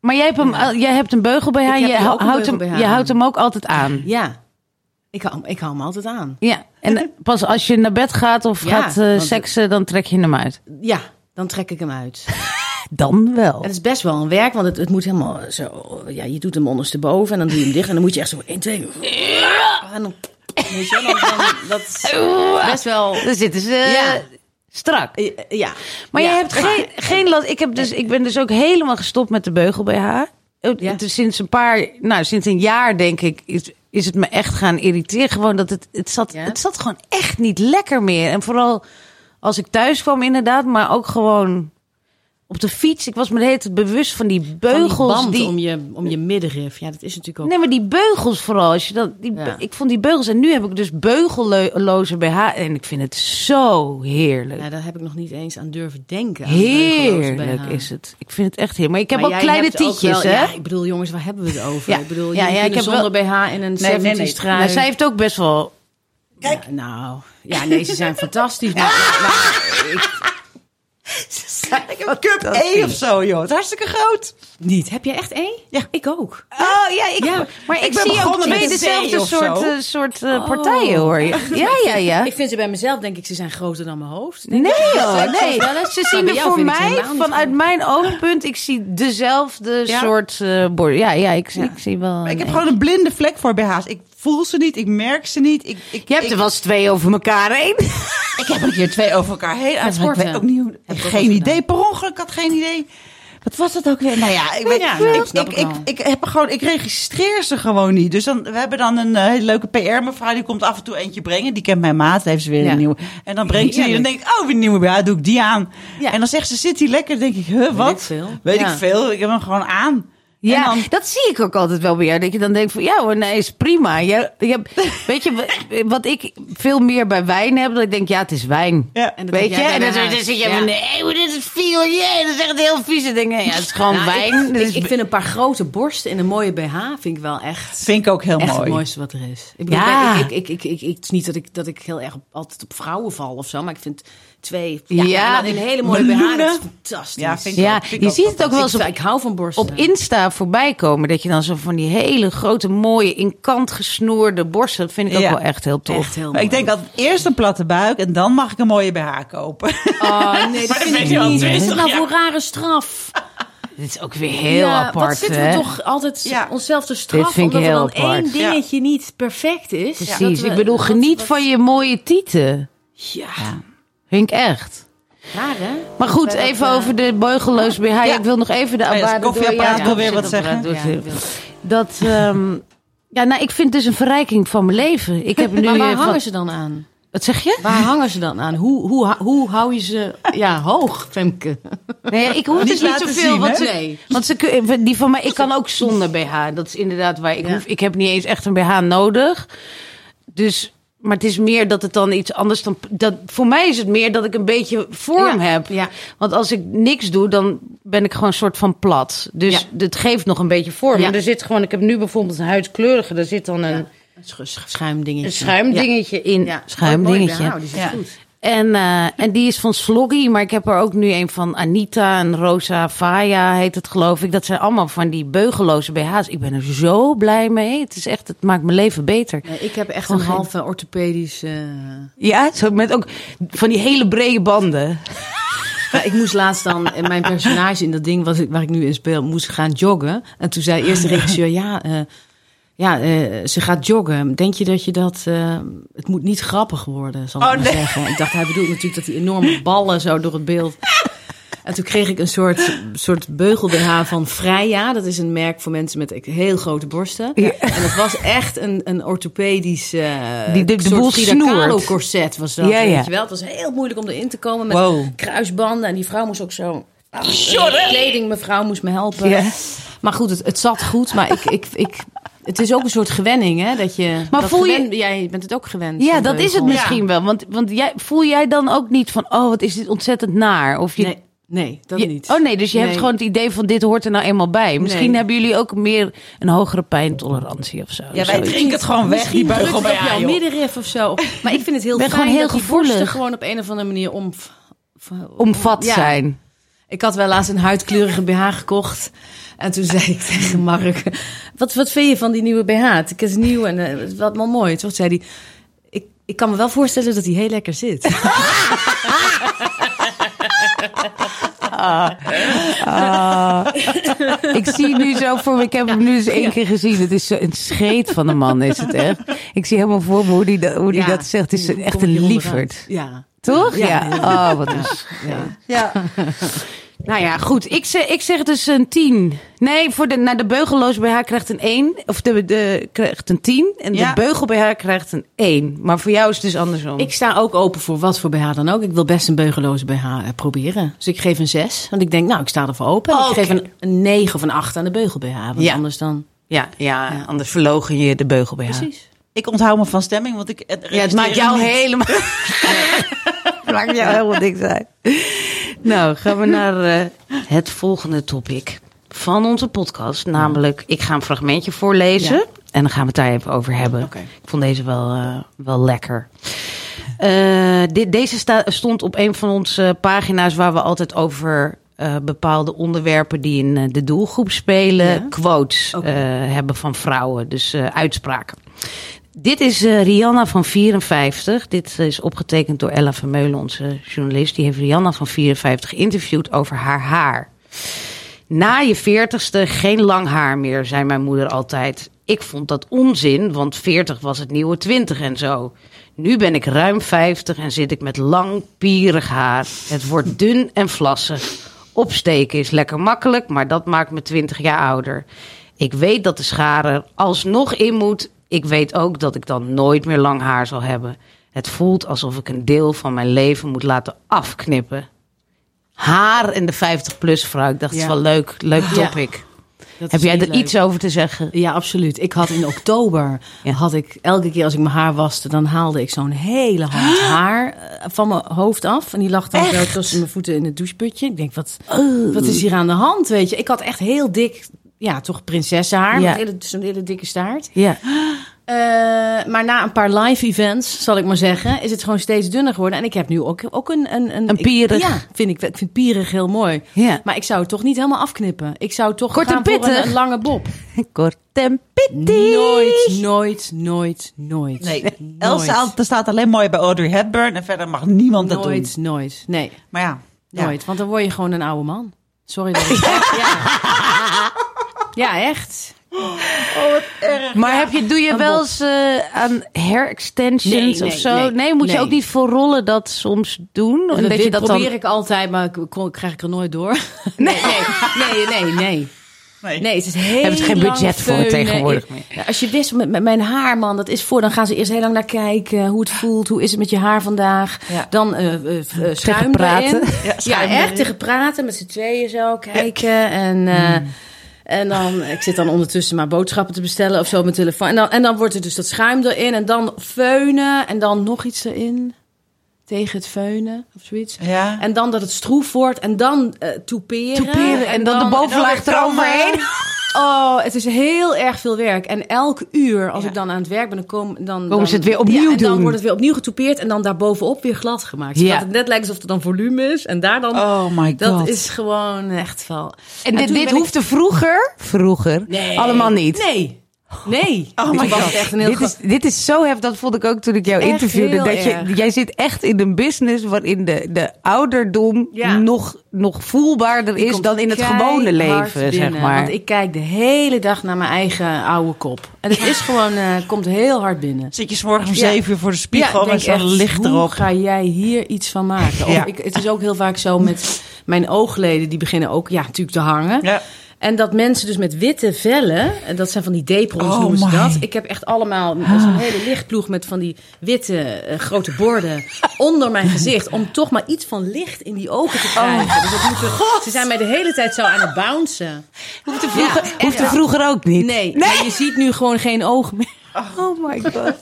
Maar jij hebt, hem, jij hebt een beugel BH. Je, houdt hem, BH je houdt hem ook altijd aan. ja, ik hou, ik hou hem altijd aan. Ja. En pas als je naar bed gaat of Ja, gaat eh, seksen, dan trek je hem uit. Ja, dan trek ik hem uit. Dan wel. Het is best wel een werk, want het, het moet helemaal zo... Ja, je doet hem ondersteboven en dan doe je hem dicht. En dan moet je echt zo 1, 2... En dan... Weet je, dan, dan, dat is best wel... Dan zitten ze eh, Ja. strak. eh, Ja. Maar Ja. je hebt geen, geen last. Ik, heb dus, ik ben dus ook helemaal gestopt met de beugel Ja. het is Sinds een paar, nou sinds een jaar denk ik, is, het me echt gaan irriteren. Gewoon dat het, het zat, Ja? het zat gewoon echt niet lekker meer. En vooral als ik thuis kwam inderdaad, maar ook gewoon op de fiets. Ik was me de hele tijd bewust van die Van die beugels. band die, om, je, om je middenrif. Ja, dat is natuurlijk ook... Nee, maar die beugels vooral. Als je dat, die, Ja. Ik vond die beugels. En nu heb ik dus beugelloze BH. En ik vind het zo heerlijk. Ja, daar heb ik nog niet eens aan durven denken. aan Heerlijk is het. Ik vind het echt heerlijk. Maar ik heb Maar ook kleine tietjes, hè? Ja, ik bedoel, jongens, waar hebben we het over? Ja. Ik bedoel, Ja, je ja, ik heb zonder wel- BH in een Nee, nee, 70s nee. Nou, zij heeft ook best wel... Kijk. nou, ja, nee, ze zijn fantastisch. Maar, maar ik, Ik heb een cup E of zo, joh. Het is hartstikke groot. niet. Heb je echt één? Ja. Ik ook. Oh ja, ik, Ja. maar ik, Ik ben zie ook begonnen twee dezelfde soort, eh, soort eh, partijen, hoor je. Ja, ja, ja. Ik vind ze bij mezelf, denk ik, ze zijn groter dan mijn hoofd. Nee hoor, nee. wel eens. Ze zien er voor mij, vanuit mijn oogpunt, ik zie dezelfde Ja? soort eh bord. Ja, ja, ik, zie- ik zie wel... Maar ik heb een- gewoon een blinde vlek voor BH's. Ik voel ze niet, ik merk ze niet. Ik, ik, Je hebt ik, er wel eens twee over elkaar heen. Ik heb een keer twee over elkaar heen. uit. Ik sporten. weet ook niet hoe. Heb ik geen idee. Per ongeluk ik had geen idee. Wat was dat ook weer? Nou ja, ik, weet, Ja, nou, ik, snap ik, ik ik, ik, heb er gewoon, ik registreer ze gewoon niet. Dus dan, we hebben dan een eh, hele leuke PR-mevrouw. Die komt af en toe eentje brengen. Die kent mijn maat. Heeft ze weer Ja. een nieuwe. En dan brengt ze die. En dan denk ik, oh, weer een nieuwe BH. Doe ik die aan. Ja. En dan zegt ze, zit die lekker? Dan denk ik, huh, wat? ik veel. Weet Ja. ik veel. Ik heb hem gewoon aan. Ja, En dan, dat zie ik ook altijd wel weer. Dat je dan denkt van, ja hoor, nee, is prima. Je, je hebt, weet je, wa- wat ik veel meer bij wijn heb, dat ik denk, ja, het is wijn. Ja. En dat Weet je? En dan, dan zit je Ja. van, nee, dit is veel, jee, dat is echt heel vieze dingen. Ja, het is gewoon Nou, wijn. ik, Dus ik, ik vind een paar grote borsten in een mooie BH vind ik wel echt, vind ik ook heel echt mooi. het mooiste wat er is. Ik bedoel, Ja. ik, ik, ik, ik, ik, het is niet dat ik, dat ik heel erg altijd op vrouwen val of zo, maar ik vind twee ja, Ja, en dan een hele mooie meloenen. BH, dat is fantastisch. Ja, vind ik Ja, ook- vind ik je ook ziet het ook wel eens ik, op, ik hou van borsten. op Insta voorbij komen. Dat je dan zo van die hele grote, mooie, in kant gesnoerde borsten. Dat vind ik ook Ja. wel echt heel tof. Echt heel Maar ik denk altijd eerst een platte buik en dan mag ik een mooie BH kopen. Oh nee, dat vind ik niet. Wat is nou ja. voor rare straf? Dit is ook weer heel ja, apart, Wat zitten hè? we toch altijd Ja. onszelf te straffen vind ik omdat er heel dan één dingetje niet perfect is. Precies. Dat we- ik bedoel, geniet wat- van je mooie tieten. Ja, Vind ik echt. raar hè? Maar goed, dat, even eh, over de beugelloos BH. Ik wil nog even de ja, Abade koffieapparaat door- wil weer wat zeggen. Ja, Dat, ehm, ja, nou, ik vind het dus een verrijking van mijn leven. Ik heb nu Maar waar eh, van- hangen ze dan aan? Wat zeg je? Waar hangen ze dan aan? Hoe, hoe, hoe hou je ze ja, hoog, Femke? Nee, ik hoef Niet dus niet zoveel. zien, want ze, Nee. want ze, die van mij, ik kan ook zonder BH. Dat is inderdaad waar ik Ja. hoef. Ik heb niet eens echt een BH nodig. Dus, maar het is meer dat het dan iets anders dan. Dat, voor mij is het meer dat ik een beetje vorm Ja, heb. ja. Want als ik niks doe, dan ben ik gewoon een soort van plat. Dus Ja. het geeft nog een beetje vorm. Ja. Maar er zit gewoon. Ik heb nu bijvoorbeeld een huidskleurige. Daar zit dan een, Een sch- sch- schuimdingetje. een schuimdingetje in. Ja. Schuimdingetje. Mooi, nou, die zit Ja. goed. En, eh, en die is van Sloggy, maar ik heb er ook nu een van Anita en Rosa Faya heet het geloof ik. Dat zijn allemaal van die beugeloze BH's. Ik ben er zo blij mee. Het is echt, het maakt mijn leven beter. Nee, ik heb echt een geen- halve orthopedische... Ja, zo met ook van die hele brede banden. Ja, ik moest laatst dan, mijn personage in dat ding wat ik, waar ik nu in speel, moest gaan joggen. En toen zei eerst de regisseur, ja, eh, ja eh, ze gaat joggen. Denk je dat je dat... eh, het moet niet grappig worden, zal ik Oh, maar nee. zeggen. Ik dacht, hij bedoelt natuurlijk dat die enorme ballen zo door het beeld... En toen kreeg ik een soort, soort beugel BH van Freya. Dat is een merk voor mensen met heel grote borsten. Ja. En het was echt een, een orthopedisch eh Die de- de soort Frida corset was dat. Ja, ja. Weet je wel? Het was heel moeilijk om erin te komen met Wow. kruisbanden. En die vrouw moest ook zo... Ah, kleding, mevrouw moest me helpen. Maar goed, het, het zat goed. Maar ik, ik, ik, het is ook een soort gewenning, hè? Dat je, Maar dat voel je- Jij bent het ook gewend. Ja, dat is het misschien wel. Want, want jij, voel jij dan ook niet van, oh wat is dit ontzettend naar? Of je, Nee, nee, dat je- niet. Oh nee, dus je hebt gewoon het idee van dit hoort er nou eenmaal bij. Misschien Nee. hebben jullie ook meer een hogere pijntolerantie of zo. Ja, wij Zoiets. drinken het gewoon weg, die beugel bij jouw jou. middenrif of zo. Maar ik vind het heel Ben fijn gewoon heel dat die gevoelig. borsten gewoon op een of andere manier om... Omvat Ja. zijn. Ik had wel laatst een huidkleurige BH gekocht. En toen zei ik tegen Mark... Wat, wat vind je van die nieuwe BH? Het is nieuw en eh, het is wat wel mooi. Toen zei hij... Ik, ik kan me wel voorstellen dat hij heel lekker zit. Ik zie nu zo voor me, ik heb hem nu eens één keer gezien. Het is een scheet van een man, is het echt. Ik zie helemaal voor me hoe die dat, hoe die Ja. dat zegt. Het is echt een lieverd. Ja. Toch? Ja. Ja. Oh, wat is. ja. Ja. Nou ja, goed. Ik zeg, ik zeg dus een 10. Nee, voor de, naar de beugelloos BH krijgt een 1. Of de, de krijgt een 10. En Ja. de beugel BH krijgt een 1. Maar voor jou is het dus andersom. Ik sta ook open voor wat voor BH dan ook. Ik wil best een beugeloze BH eh, proberen. Dus ik geef een 6. Want ik denk, nou, ik sta ervoor open. En Oh, ik geef een, een 9 of een 8 aan de beugel BH. Want Ja. anders dan... ja, ja, anders verlogen je de beugel BH. Precies. Ik onthoud me van stemming, want ik... Ja, het maakt jou helemaal... het maakt jou helemaal niks uit. Nou, gaan we naar eh, het volgende topic van onze podcast. Namelijk, ik ga een fragmentje voorlezen. Ja. En dan gaan we het daar even over hebben. Ik vond deze wel, eh, wel lekker. Eh, dit, deze sta- stond op een van onze pagina's waar we altijd over bepaalde onderwerpen die in de doelgroep spelen, Ja. quotes hebben van vrouwen, dus uitspraken. Dit is eh, Rihanna van 54. Dit is opgetekend door Ella Vermeulen, onze journalist. Die heeft Rihanna van 54 geïnterviewd over haar haar. Na je veertigste geen lang haar meer, zei mijn moeder altijd. Ik vond dat onzin, want 40 was het nieuwe 20 en zo. Nu ben ik ruim 50 en zit ik met lang, pierig haar. Het wordt dun en vlassig. Opsteken is lekker makkelijk, maar dat maakt me 20 jaar ouder. Ik weet dat de schare er alsnog in moet. Ik weet ook dat ik dan nooit meer lang haar zal hebben. Het voelt alsof ik een deel van mijn leven moet laten afknippen. Haar en de 50-plus vrouw. Ik dacht, het is wel leuk, leuk Ja. topic. Dat Heb jij er leuk. iets over te zeggen? Ja, absoluut. Ik had in oktober, Ja. had ik elke keer als ik mijn haar waste, dan haalde ik zo'n hele hand haar eh, van mijn hoofd af. En die lag dan zo tussen mijn voeten in het doucheputje. Ik denk, wat, wat is hier aan de hand, weet je? Ik had echt heel dik, ja, toch prinsessenhaar. Ja. met hele- Zo'n hele dikke staart. Ja. Eh, maar na een paar live events, zal ik maar zeggen, is het gewoon steeds dunner geworden. En ik heb nu ook, ook een... Een, Een pierig. Ik, ja, vind ik, ik vind pierig heel mooi. ja. Maar ik zou het toch niet helemaal afknippen. Ik zou toch Kort en gaan voor een, een lange bob. Kort en pittig. Nooit, nooit, nooit, nooit. Nee, nooit. Elsa er staat alleen mooi bij Audrey Hepburn en verder mag niemand dat doen. Nooit, nooit. Nee, Maar ja, ja. nooit. Want dan word je gewoon een oude man. Sorry dat ik ja. Ja, echt. Maar heb je, doe je Een wel eens eh, aan hair extensions Nee, nee, of zo? nee, Nee, moet je ook niet voor rollen dat soms doen? Dat, En dat je dat probeer dan... ik altijd, maar ik krijg ik er nooit door. Nee, nee, nee, nee, nee. Nee. Nee, het is heel Hebben ze geen budget voor feunen. tegenwoordig meer. Ja, Als je wist met, met mijn haar, man, dat is voor, dan gaan ze eerst heel lang naar kijken. Hoe het voelt, hoe is het met je haar vandaag. Ja. Dan eh, schuim praten. erin. Ja, echt erin. tegen praten met z'n tweeën zo kijken. En, eh, en dan, ik zit dan ondertussen maar boodschappen te bestellen of zo op mijn telefoon. En dan, en dan wordt er dus dat schuim erin en dan feunen en dan nog iets erin. Tegen het feunen of zoiets. Ja. En dan dat het stroef wordt en dan eh toeperen. Toeperen en dan de bovenlaag dan eroverheen. Oh, het is heel erg veel werk. En elk uur, als Ja. ik dan aan het werk ben, dan komen dan, Komen ze het weer opnieuw ja, en dan doen. wordt het weer opnieuw getoupeerd en dan daarbovenop weer glad gemaakt. Zodat Ja. het net lijkt alsof er dan volume is. En daar dan... Oh my god. dat is gewoon echt wel... En dit, dit ik- hoefde vroeger, vroeger, Nee. allemaal niet. Nee. Nee. Oh my God. echt een heel Dit is, dit is zo heftig, dat vond ik ook toen ik jou Echt interviewde. Dat je, erg. jij zit echt in een business waarin de, de ouderdom Ja. nog, nog voelbaarder Die is dan in het gewone leven, zeg maar. Want ik kijk de hele dag naar mijn eigen oude kop. En het is gewoon, eh, komt heel hard binnen. Zit je 's morgens om Ja. zeven uur voor de spiegel zo'n echt, licht hoe erop. ga jij hier iets van maken? Of Ja. ik, het is ook heel vaak zo met mijn oogleden, die beginnen ook ja, natuurlijk te hangen. Ja. En dat mensen dus met witte vellen, en dat zijn van die deprons Oh noemen ze my. dat. Ik heb echt allemaal zo'n hele lichtploeg met van die witte eh, grote borden onder mijn gezicht. Om toch maar iets van licht in die ogen te krijgen. dus dat moeten, ze zijn mij de hele tijd zo aan het bouncen. Hoefde vroeger, Ja, hoefde echt. vroeger ook niet. Nee, maar je ziet nu gewoon geen oog meer. Oh my god.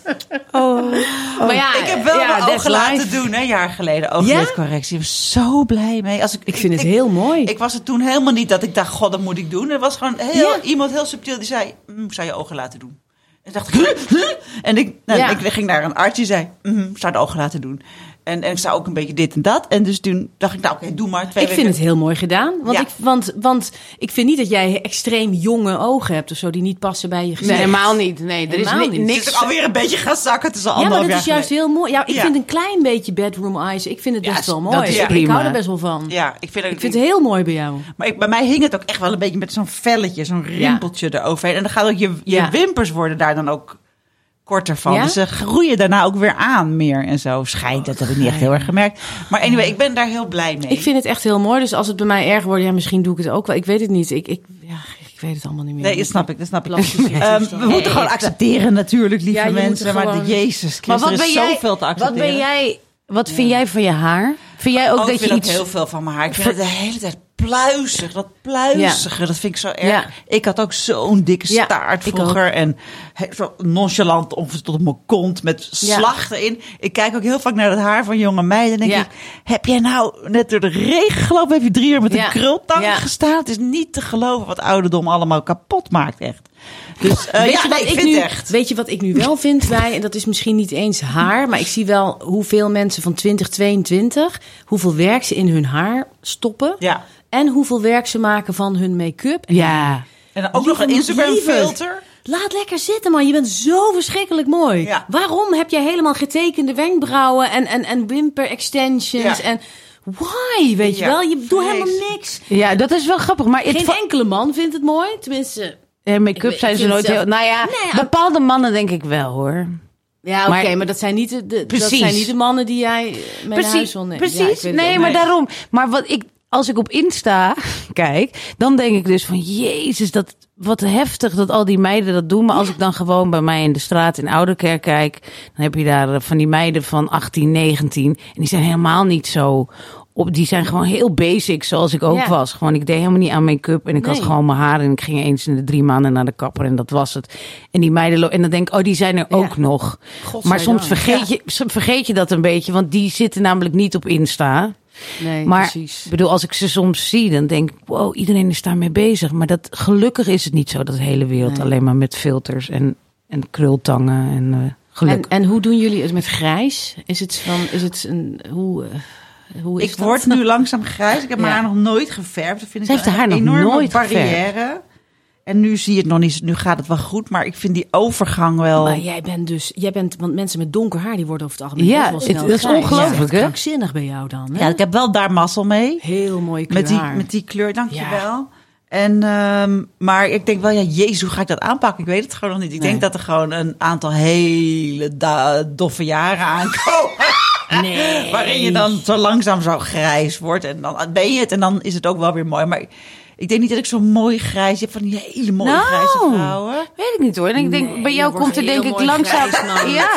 Oh. Maar ja, Ik heb wel ja, mijn ogen laten life. doen, hè, een jaar geleden. Ooglidcorrectie. Ik was zo blij mee. Als ik, Ik vind het heel mooi. Ik was het toen helemaal niet dat ik dacht, god, dat moet ik doen. Er was gewoon heel, Ja. iemand heel subtiel die zei, "Mm, zou je ogen laten doen? En dacht ik, "Huh? Huh?" En ik, nou, Ja. ik ging naar een arts die zei, "Mhm, zou de ogen laten doen. En, en ik zou ook een beetje dit en dat. En dus toen dacht ik, nou oké, doe maar. Twee Ik vind het heel mooi gedaan. Want, Ja. ik, want, want ik vind niet dat jij extreem jonge ogen hebt of zo, die niet passen bij je Nee, gezicht. helemaal niet. Nee, er is Helemaal ni- niet. Het niks. is ook alweer een beetje gaan zakken. Het is al Ja, maar dat is juist geleden. heel mooi. Ja, ik Ja. vind een klein beetje bedroom eyes. Ik vind het Ja, best wel dat mooi. is Ik- Ik prima. hou er best wel van. Ja, ik vind, het, Ik vind het heel mooi bij jou. Maar ik, bij mij hing het ook echt wel een beetje met zo'n velletje, zo'n rimpeltje eroverheen. En dan gaat ook je, je Ja. wimpers worden daar dan ook korter van. Ja? Dus ze groeien daarna ook weer aan meer en zo. Schijnt, dat heb ik niet echt heel erg gemerkt. Maar anyway, ik ben daar heel blij mee. Ik vind het echt heel mooi. Dus als het bij mij erg wordt, ja, misschien doe ik het ook wel. Ik weet het niet. Ik, ik, ja, ik weet het allemaal niet meer. Nee, dat snap ik, dat snap ik. Toestand. we moeten gewoon accepteren natuurlijk, lieve Ja, mensen. Maar de Jezus Christus, Maar wat er ben is jij? zoveel te Wat accepteren. ben jij? Wat vind jij van je haar? Vind jij ook Oh, ik dat vind je iets? heel veel van mijn haar. Ik vind het de hele tijd pluizig. Dat pluizige, dat vind ik zo erg. Ja. Ik had ook zo'n dikke staart vroeger. En zo nonchalant of tot op mijn kont met Ja. slag erin. Ik kijk ook heel vaak naar het haar van jonge meiden. En denk Ja. ik, heb jij nou net door de regen gelopen? Heb je drie uur met een krultang gestaan? Het is niet te geloven wat ouderdom allemaal kapot maakt, echt. Dus eh, Weet, ja, je nee, wat ik ik vind nu, echt. weet je wat ik nu wel vind bij, en dat is misschien niet eens haar, maar ik zie wel hoeveel mensen van 2022, hoeveel werk ze in hun haar stoppen. Ja. En hoeveel werk ze maken van hun make-up. En Ja. En ook nog een Instagram filter. Laat lekker zitten, man. Je bent zo verschrikkelijk mooi. Ja. Waarom heb jij helemaal getekende wenkbrauwen en, en, en wimper extensions? Ja. En why, weet je Ja. wel? Je doet helemaal niks. ja, dat is wel grappig. Maar Geen enkele man vindt het mooi. Tenminste, eh, Ik make-up zijn ze nooit heel. Nou ja, Nee, ja. bepaalde mannen denk ik wel hoor. ja, oké, Maar- maar, dat zijn niet de, de- dat Precies. zijn niet de mannen die jij eh, mee naar huis wil nemen. Ja, precies. nee, maar daarom. Maar wat ik, als ik op Insta kijk, dan denk ik dus van, jezus, dat wat heftig dat al die meiden dat doen. Maar als ik dan gewoon bij mij in de straat in Ouderkerk kijk, dan heb je daar eh, van die meiden van 18, 19. En die zijn helemaal niet zo op, die zijn gewoon heel basic, zoals ik ook Ja. was. Gewoon, ik deed helemaal niet aan make-up en ik had gewoon mijn haar en ik ging eens in de drie maanden naar de kapper en dat was het. En die meiden, en dan denk ik, oh, die zijn er ook nog. Maar soms vergeet, je, soms vergeet je dat een beetje, want die zitten namelijk niet op Insta. Nee, Maar precies. ik bedoel, als ik ze soms zie, dan denk ik, wow, iedereen is daarmee bezig. Maar dat, gelukkig is het niet zo dat de hele wereld Nee. alleen maar met filters en, en krultangen en eh En, geluk. en hoe doen jullie het met grijs? Is het van, is het een, hoe, eh, hoe is Ik dat? word nu langzaam grijs. Ik heb mijn Ja. haar nog nooit geverfd. Dat vind ik Ze heeft wel haar een nog enorme nooit barrière. En nu zie je het nog niet, nu gaat het wel goed, maar ik vind die overgang wel... Maar jij bent dus, jij bent, want mensen met donker haar die worden over het algemeen Ja, wel snel het- dat is ongelooflijk, hè? Krankzinnig bij jou dan. Hè? Ja, ik heb wel daar mazzel mee. Heel mooie kleur Met die, met die kleur, dankjewel. En, ehm, maar ik denk wel, ja, jezus, hoe ga ik dat aanpakken? Ik weet het gewoon nog niet. Ik Nee. denk dat er gewoon een aantal hele doffe jaren aankomen. Nee. Waarin je dan zo langzaam zo grijs wordt. En dan ben je het en dan is het ook wel weer mooi. Maar ik denk niet dat ik zo mooi grijs heb van die hele mooie Nou. grijze vrouwen. Weet ik niet hoor. En ik denk, Nee, bij jou komt er denk ik langzaam... grijs. Ja,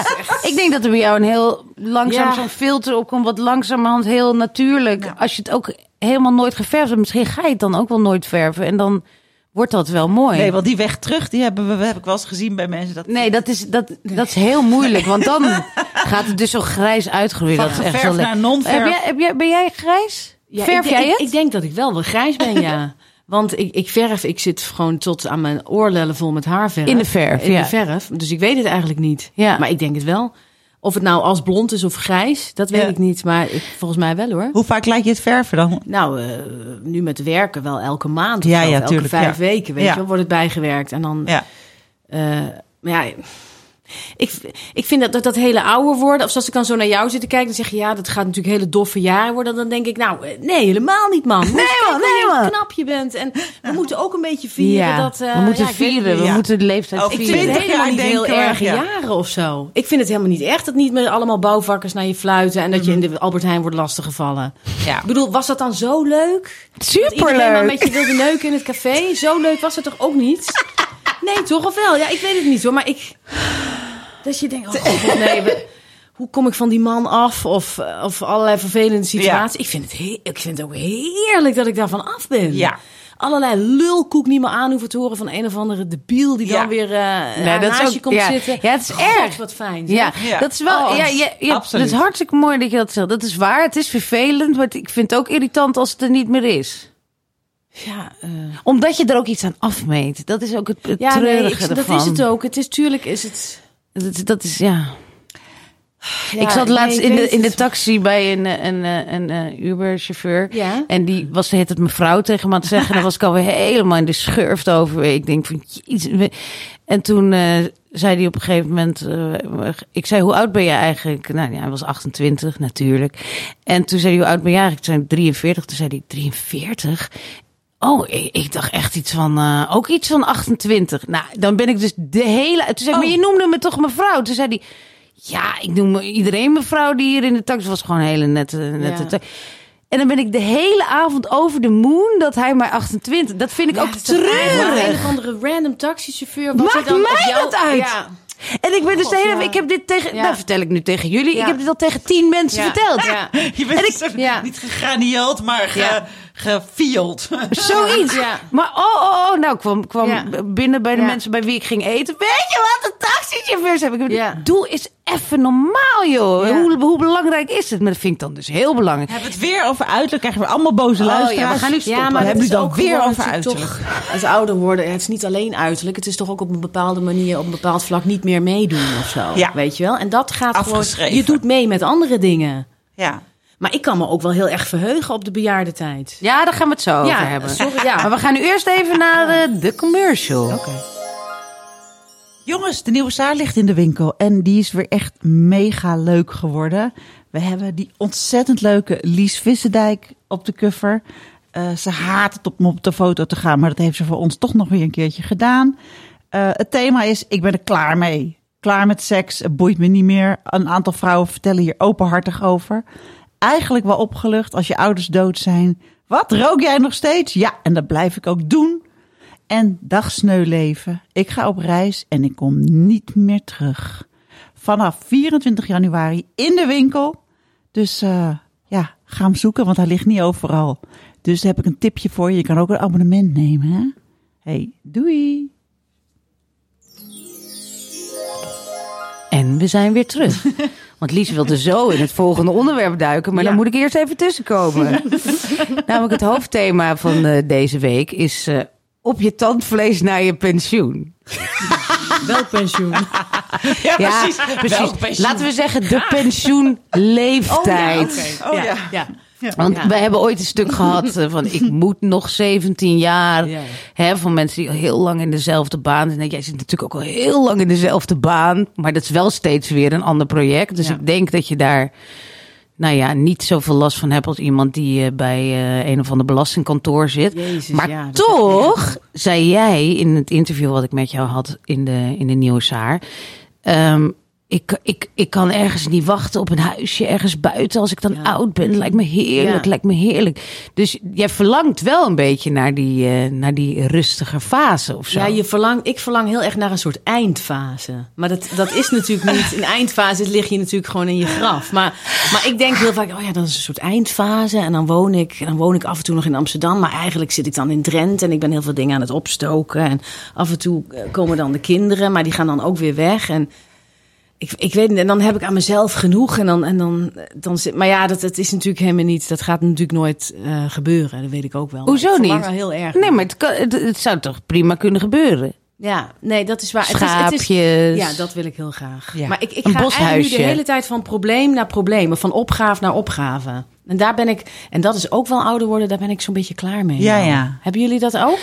ik denk dat er bij jou een heel langzaam Ja. zo'n filter opkomt. Wat langzamerhand heel natuurlijk. Als je het ook helemaal nooit geverfd hebt. Misschien ga je het dan ook wel nooit verven. En dan wordt dat wel mooi. Nee, want die weg terug, die hebben we, heb ik wel eens gezien bij mensen. Dat, Nee, dat is, dat, dat is heel moeilijk. Want dan gaat het dus zo grijs uitgroeien. Van dat is echt geverfd zo naar non-verf. Heb jij, heb jij, ben jij grijs? Ja, Verf ik, jij ik, het? Ik denk dat ik wel wel grijs ben, ja. Want ik, ik verf, ik zit gewoon tot aan mijn oorlellen vol met haarverf. In de verf, In ja. de verf. Dus ik weet het eigenlijk niet. Ja. Maar ik denk het wel. Of het nou als blond is of grijs, dat weet Ja. ik niet. Maar ik, volgens mij wel hoor. Hoe vaak laat je het verven dan? Nou, eh, nu met werken wel elke maand of Ja, elke tuurlijk, vijf weken, weet je wel, wordt het bijgewerkt. En dan, Ja. eh, maar ja, ik, ik vind dat, dat dat hele ouder worden, of zoals ik dan zo naar jou zit te kijken, dan zeg je ja, dat gaat natuurlijk hele doffe jaren worden. Dan denk ik, nou, eh, nee, helemaal niet, man. Nee, man, nee, man. knap je bent. En we moeten ook een beetje vieren ja, dat... eh, we moeten ja, weet het vieren. We Ja. moeten de leeftijd Ook Ik vieren. vind het 20 helemaal niet heel erg ja. jaren of zo. Ik vind het helemaal niet echt dat niet met allemaal bouwvakkers naar je fluiten en dat je in de Albert Heijn wordt lastiggevallen. Ja. Ik bedoel, was dat dan zo leuk? Dat iedereen maar Superleuk. met je wilde neuken in het café. Zo leuk was het toch ook niet? Nee, toch of wel? Ja, ik weet het niet hoor. Maar ik... Dat je denkt, oh god, nee, we- hoe kom ik van die man af? Of, eh, of allerlei vervelende situaties. Ik, vind het he- ik vind het ook heerlijk dat ik daarvan af ben. Ja. Allerlei lulkoek niet meer aan hoeven te horen van een of andere debiel die Ja. dan weer uh, Nee, dat is naast je komt ja. zitten. Ja, het is God, erg. wat fijn. Ja, Ja. dat is wel. Oh, ja, ja, ja, absoluut. Het is hartstikke mooi dat je dat zegt. Dat is waar. Het is vervelend, maar ik vind het ook irritant als het er niet meer is. Ja, eh, Omdat je er ook iets aan afmeet. Dat is ook het, het ja nee, ik- dat ervan. is het ook. Het is tuurlijk is het... Dat, dat is ja. Ja, ik zat nee, laatst ik in, de, in de het. taxi bij een, eh, een, een, een, eh, Uber-chauffeur. Ja. En die was heet het mevrouw tegen me aan het zeggen. En dan was ik alweer helemaal in de schurft over. Ik denk van, jezus. we- En toen zei hij op een gegeven moment... ik zei, hoe oud ben je eigenlijk? Nou ja, hij was 28 natuurlijk. En toen zei hij, hoe oud ben je eigenlijk? Toen zei ik 43. Toen zei hij, 43? Oh, ik, ik dacht echt iets van, eh, ook iets van 28. Nou, dan ben ik dus de hele... Toen zei ik, maar je noemde me toch mevrouw? Toen zei hij, ja, ik noem iedereen mevrouw die hier in de taxi was. Gewoon een hele nette, nette Ja. En dan ben ik de hele avond over de moon dat hij maar 28. Dat vind ik ook eigenlijk Een treurig. of andere random taxichauffeur. Maakt er dan mij jou- dat uit? Ja. En ik ben dus de hele, ja. ik heb dit tegen, Ja. nou vertel ik nu tegen jullie. Ja. Ik heb dit al tegen tien mensen verteld. Ja. Je bent En ik- zo- ja. niet gegranieeld, maar ge. Gefield. Zoiets. Ja. Maar oh, oh, oh, nou ik kwam, kwam Ja. binnen bij de Ja. mensen bij wie ik ging eten. Weet je wat, de taxichauffeurs heb ik. Ja. Doe eens even normaal, joh. Ja. Hoe, hoe belangrijk is het? Maar dat vind ik dan dus heel belangrijk. We hebben het weer over uiterlijk. Krijgen we allemaal boze Oh, luisteraars. ja, we gaan nu stoppen. Ja, We maar hebben het nu is dan ook weer over uiterlijk. Toch, het ouder worden, het is niet alleen uiterlijk. Het is toch ook op een bepaalde manier, op een bepaald vlak niet meer meedoen of zo. Ja. Weet je wel? En dat gaat Afgeschreven. gewoon... Je doet mee met andere dingen. Ja. Maar ik kan me ook wel heel erg verheugen op de bejaardentijd. Ja, daar gaan we het zo Ja, over hebben. sorry, ja. Maar we gaan nu eerst even naar de, de commercial. Jongens, de nieuwe Saar ligt in de winkel. En die is weer echt mega leuk geworden. We hebben die ontzettend leuke Lies Vissendijk op de cover. Eh, ze haat het op, om op de foto te gaan, maar dat heeft ze voor ons toch nog weer een keertje gedaan. Eh, het thema is, ik ben er klaar mee. Klaar met seks, het boeit me niet meer. Een aantal vrouwen vertellen hier openhartig over. Eigenlijk wel opgelucht als je ouders dood zijn. Wat, rook jij nog steeds? Ja, en dat blijf ik ook doen. En dag leven. Ik ga op reis en ik kom niet meer terug. Vanaf 24 januari in de winkel. Dus eh, ja, ga hem zoeken, want hij ligt niet overal. Dus heb ik een tipje voor je. Je kan ook een abonnement nemen, hè? Hey, doei! En we zijn weer terug. Want Lies wilde zo in het volgende onderwerp duiken, maar Ja. dan moet ik eerst even tussenkomen. Namelijk het hoofdthema van eh, deze week is eh, op je tandvlees naar je pensioen. Welk pensioen? Ja, Ja, precies. Laten we zeggen de pensioenleeftijd. Oh ja. ja. Want Ja. we hebben ooit een stuk gehad eh, van ik moet nog 17 jaar. Ja. Hè, van mensen die al heel lang in dezelfde baan zijn. Jij zit natuurlijk ook al heel lang in dezelfde baan. Maar dat is wel steeds weer een ander project. Dus Ja. ik denk dat je daar nou ja, niet zoveel last van hebt als iemand die eh, bij eh, een of ander belastingkantoor zit. Jezus, maar ja, toch zei jij in het interview wat ik met jou had in de, in de Nieuwsaar. ehm, ik, ik, ik kan ergens niet wachten op een huisje ergens buiten als ik dan Ja. oud ben. Lijkt me heerlijk, Ja. lijkt me heerlijk. Dus jij verlangt wel een beetje naar die, eh, naar die rustige fase of zo. Ja, je verlang, ik verlang heel erg naar een soort eindfase. Maar dat, dat is natuurlijk niet. In eindfase lig je natuurlijk gewoon in je graf. Maar, maar ik denk heel vaak, oh ja, dat is een soort eindfase. En dan woon, ik, dan woon ik af en toe nog in Amsterdam. Maar eigenlijk zit ik dan in Drenthe. En ik ben heel veel dingen aan het opstoken. En af en toe eh, komen dan de kinderen. Maar die gaan dan ook weer weg. En ik, ik weet niet, en dan heb ik aan mezelf genoeg. En dan, en dan, dan zit, maar ja, dat, dat is natuurlijk helemaal niet. Dat gaat natuurlijk nooit eh, gebeuren. Dat weet ik ook wel. Maar Hoezo ik niet? heel erg Nee, maar het, kan, het, het zou toch prima kunnen gebeuren? Ja, nee, dat is waar. Het is- het is, Schaapjes. ja, dat wil ik heel graag. Ja. Maar ik, ik Een ga eigenlijk nu de hele tijd van probleem naar probleem. Van opgave naar opgave. En daar ben ik, en dat is ook wel ouder worden, daar ben ik zo'n beetje klaar mee. Ja, nou. ja. Hebben jullie dat ook?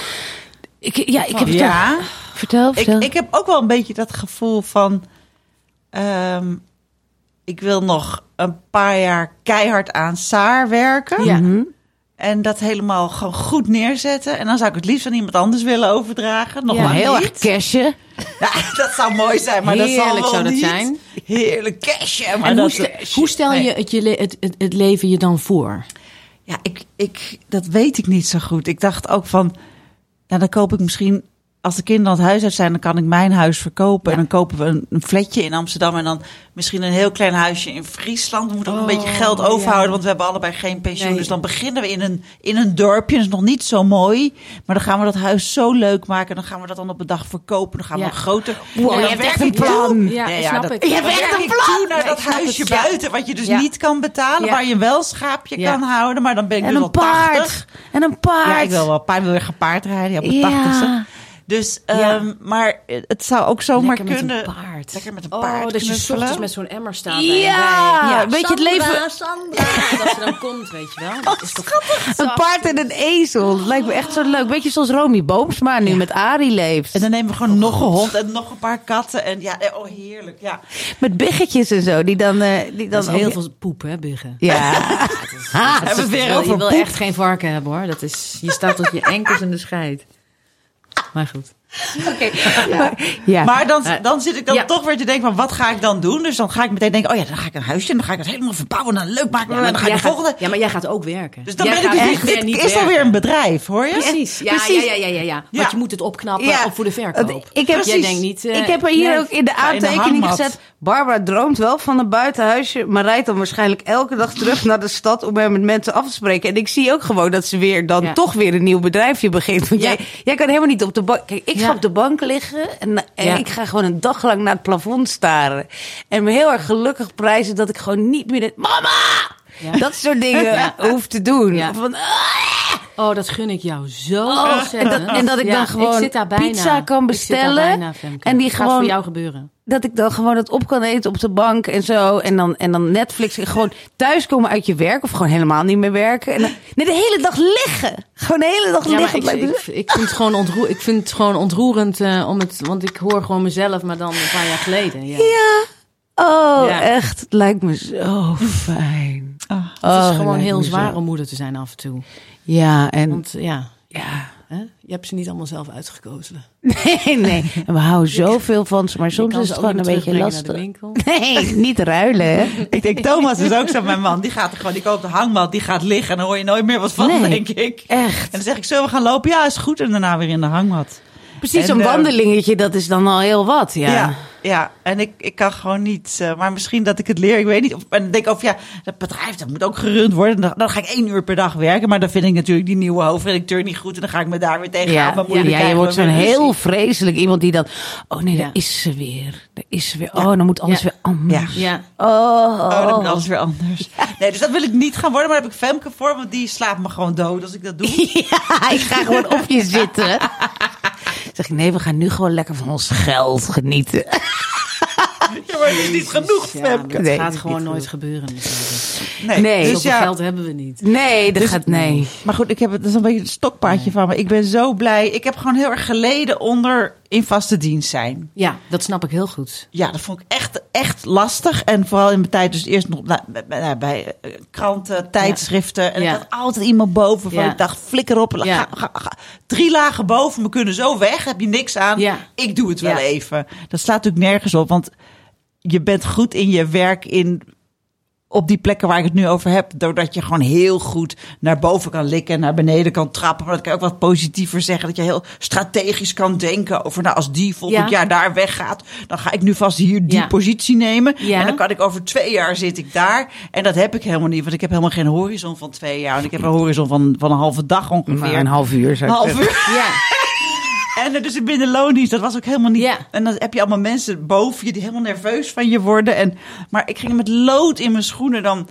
Ik, ja, ik heb het Ja. Vertel, vertel. Ik, ik heb ook wel een beetje dat gevoel van. Ehm, ik wil nog een paar jaar keihard aan Saar werken. Ja. Mhm. En dat helemaal gewoon goed neerzetten. En dan zou ik het liefst aan iemand anders willen overdragen. Nog Ja, maar heel niet. erg cashen. Ja, dat zou mooi zijn, maar dat zal Heerlijk wel zou dat niet. zijn. Heerlijk cashje. Maar En hoe, stel, hoe stel je, het, je le- het, het, het leven je dan voor? Ja, ik, ik, dat weet ik niet zo goed. Ik dacht ook van, nou, dan koop ik misschien, als de kinderen aan het huis uit zijn, dan kan ik mijn huis verkopen. En dan kopen we een, een flatje in Amsterdam. En dan misschien een heel klein huisje in Friesland. We moeten ook een beetje oh, geld overhouden, want we hebben allebei geen pensioen. Dus dan beginnen we in een, in een dorpje. Dat is nog niet zo mooi. Maar dan gaan we dat huis zo leuk maken. Dan gaan we dat dan op een dag verkopen. Dan gaan we een groter... Wow, je hebt echt een plan. Je hebt echt een plan. naar dat huisje buiten, wat je dus niet kan betalen. Waar je wel schaapje kan houden. Maar dan ben ik en dus een al paard. 80. En een paard. Ja, ik wil wel paard. Weer gepaard rijden. Ja, op de 80 dus, Ja. ehm, maar het zou ook zomaar Lekker met kunnen. een paard. Lekker met een Oh, paard dat je ochtends met zo'n emmer staat. Ja. wei. Weet je, het leven- Sandra. Dat ze dan komt, weet je wel. Dat is toch Een paard en een ezel. Dat lijkt me echt zo leuk. Weet je, zoals Romy Boomsma nu met Arie leeft. En dan nemen we gewoon nog een hond en nog een paar katten. En ja, eh, oh heerlijk. Ja. Met biggetjes en zo. Die dan... eh, die dan Dat is heel ook- veel poep, hè, buggen. Ja. Hebben we het weer Je over wil echt geen varken hebben, hoor. Dat is, je staat tot je enkels in de scheid. Maar goed. ja. Maar dan, Eh, dan zit ik dan ja. toch weer te denken van wat ga ik dan doen? Dus dan ga ik meteen denken, oh ja, dan ga ik een huisje en dan ga ik het helemaal verbouwen en leuk maken. en dan ga ik de volgende. ja, maar jij gaat ook werken. Dus dan Jij ben ik dus echt niet, weer dit niet is alweer werken. een bedrijf, hoor je? Precies. Ja, Precies. Ja, ja, ja, ja, ja. Ja. Want je moet het opknappen Ja. op voor de verkoop. Ik heb, Jij denkt niet... eh, ik heb er hier nee. ook in de aantekening gezet. Barbara droomt wel van een buitenhuisje, maar rijdt dan waarschijnlijk elke dag terug naar de stad om er met mensen af te spreken. En ik zie ook gewoon dat ze weer dan Ja. toch weer een nieuw bedrijfje begint. Want Ja. jij, jij kan helemaal niet op de bank. Kijk, ik ga op de bank liggen en, ik ga gewoon een dag lang naar het plafond staren. En me heel erg gelukkig prijzen dat ik gewoon niet meer. de- Mama! Dat soort dingen hoef te doen. Van, ah! Oh, dat gun ik jou zo Oh, en, dat, en dat ik dan gewoon ik pizza kan bestellen. bijna, en die Gaat gewoon voor jou gebeuren. Dat ik dan gewoon het op kan eten op de bank en zo. En dan, en dan Netflix. En gewoon thuiskomen uit je werk of gewoon helemaal niet meer werken. En dan, nee, de hele dag liggen. Gewoon de hele dag Ja, liggen. ik, ik, ik, vind het gewoon ontroer, ik vind het gewoon ontroerend eh, om het, want ik hoor gewoon mezelf, maar dan een paar jaar geleden. Ja. ja. Oh, Ja. echt. Het lijkt me zo fijn. Ah. Het Oh, is het gewoon heel zwaar om moeder te zijn af en toe. Ja, en Want ja, ja. Hè, je hebt ze niet allemaal zelf uitgekozen. Nee, nee. En we houden zoveel van ze, maar soms is het gewoon een beetje lastig. Nee, niet ruilen, hè? Ik denk, Thomas is ook zo mijn man. Die gaat er gewoon, die koopt de hangmat, die gaat liggen. En dan hoor je nooit meer wat van, Nee, denk ik. echt. En dan zeg ik, zullen we gaan lopen? Ja, is goed. En daarna weer in de hangmat. Precies, En, zo'n eh, wandelingetje, dat is dan al heel wat, ja. Ja, ja. en ik, ik kan gewoon niet. eh, maar misschien dat ik het leer, ik weet niet. Of, en dan denk ik over, ja, dat bedrijf dat moet ook gerund worden. Dan, dan ga ik één uur per dag werken. Maar dan vind ik natuurlijk die nieuwe hoofdredacteur niet goed. En dan ga ik me daar weer tegen Ja, aan ja, ja, je wordt zo'n heel vreselijk iemand die dan... Oh nee, daar Ja. is ze weer. Daar is ze weer. Oh, dan moet alles Ja. weer anders. Ja, Oh, Oh, dan moet alles weer anders. Nee, dus dat wil ik niet gaan worden. Maar daar heb ik Femke voor. Want die slaapt me gewoon dood als ik dat doe. Ja, ik ga gewoon op je zitten. Zeg ik, nee, we gaan nu gewoon lekker van ons geld genieten. Maar het is niet genoeg, ja Femke. dat Nee, gaat gewoon nooit gebeuren. Nee. Nee. Dus Zoveel ja, geld hebben we niet. Nee, dat Dus- gaat nee. Maar goed, ik heb het, dat is een beetje een stokpaardje van me. Ik ben zo blij. Ik heb gewoon heel erg geleden onder in vaste dienst zijn. Ja, dat snap ik heel goed. Ja, dat vond ik echt, echt lastig. En vooral in mijn tijd dus eerst nog nou, bij, bij- bij, eh, kranten, tijdschriften. En Ja. ik had altijd iemand boven van Ja. ik dacht, flikker op. Ja. Ga, ga, ga. Drie lagen boven me kunnen zo weg. Heb je niks aan. Ja. Ik doe het wel Ja. even. Dat slaat natuurlijk nergens op. Want je bent goed in je werk in op die plekken waar ik het nu over heb. Doordat je gewoon heel goed naar boven kan likken en naar beneden kan trappen. Maar dat kan je ook wat positiever zeggen. Dat je heel strategisch kan denken over, nou, als die volgend Ja. jaar daar weggaat, dan ga ik nu vast hier die Ja. positie nemen. Ja. En dan kan ik over twee jaar zit ik daar. En dat heb ik helemaal niet, want ik heb helemaal geen horizon van twee jaar. En ik heb een horizon van, van een halve dag ongeveer. Maar een half uur zou Een ik half zeggen. uur. Ja, En er dus in binnenloondienst, dat was ook helemaal niet. Ja. En dan heb je allemaal mensen boven je die helemaal nerveus van je worden. En, maar ik ging met lood in mijn schoenen dan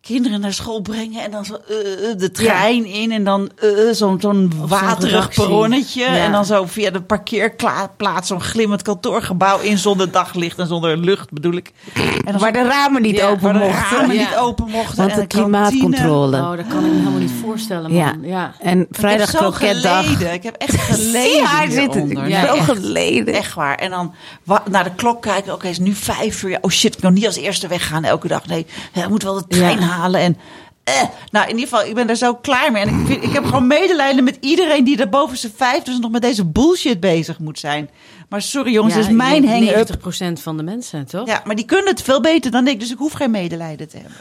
kinderen naar school brengen. En dan zo eh, eh, de trein in. En dan eh, zo'n zo'n waterig redactie. perronnetje. Ja. En dan zo via de parkeerplaats zo'n glimmend kantoorgebouw in zonder daglicht en zonder lucht bedoel ik. En dan Waar de ramen niet Ja, open waar de mochten. ramen Ja. niet open mochten. Want en de kantine. klimaatcontrole. oh, dat kan ik me helemaal niet voorstellen, man. Ja. Ja. En vrijdag ik heb zo kroketdag. geleden. Ik heb echt geleden Zie haar zitten. Ja, Zo echt. geleden. Echt waar. En dan naar de klok kijken. Oké, het is nu vijf uur. Ja, Oh shit, ik kan niet als eerste weggaan elke dag. Nee, ik moet wel de trein En eh. nou, in ieder geval, ik ben er zo klaar mee. En ik, vind, ik heb gewoon medelijden met iedereen die er boven zijn vijf dus nog met deze bullshit bezig moet zijn. Maar sorry jongens, Ja, dit is mijn hang-up. 90% van de mensen, toch? Ja, maar die kunnen het veel beter dan ik. Dus ik hoef geen medelijden te hebben.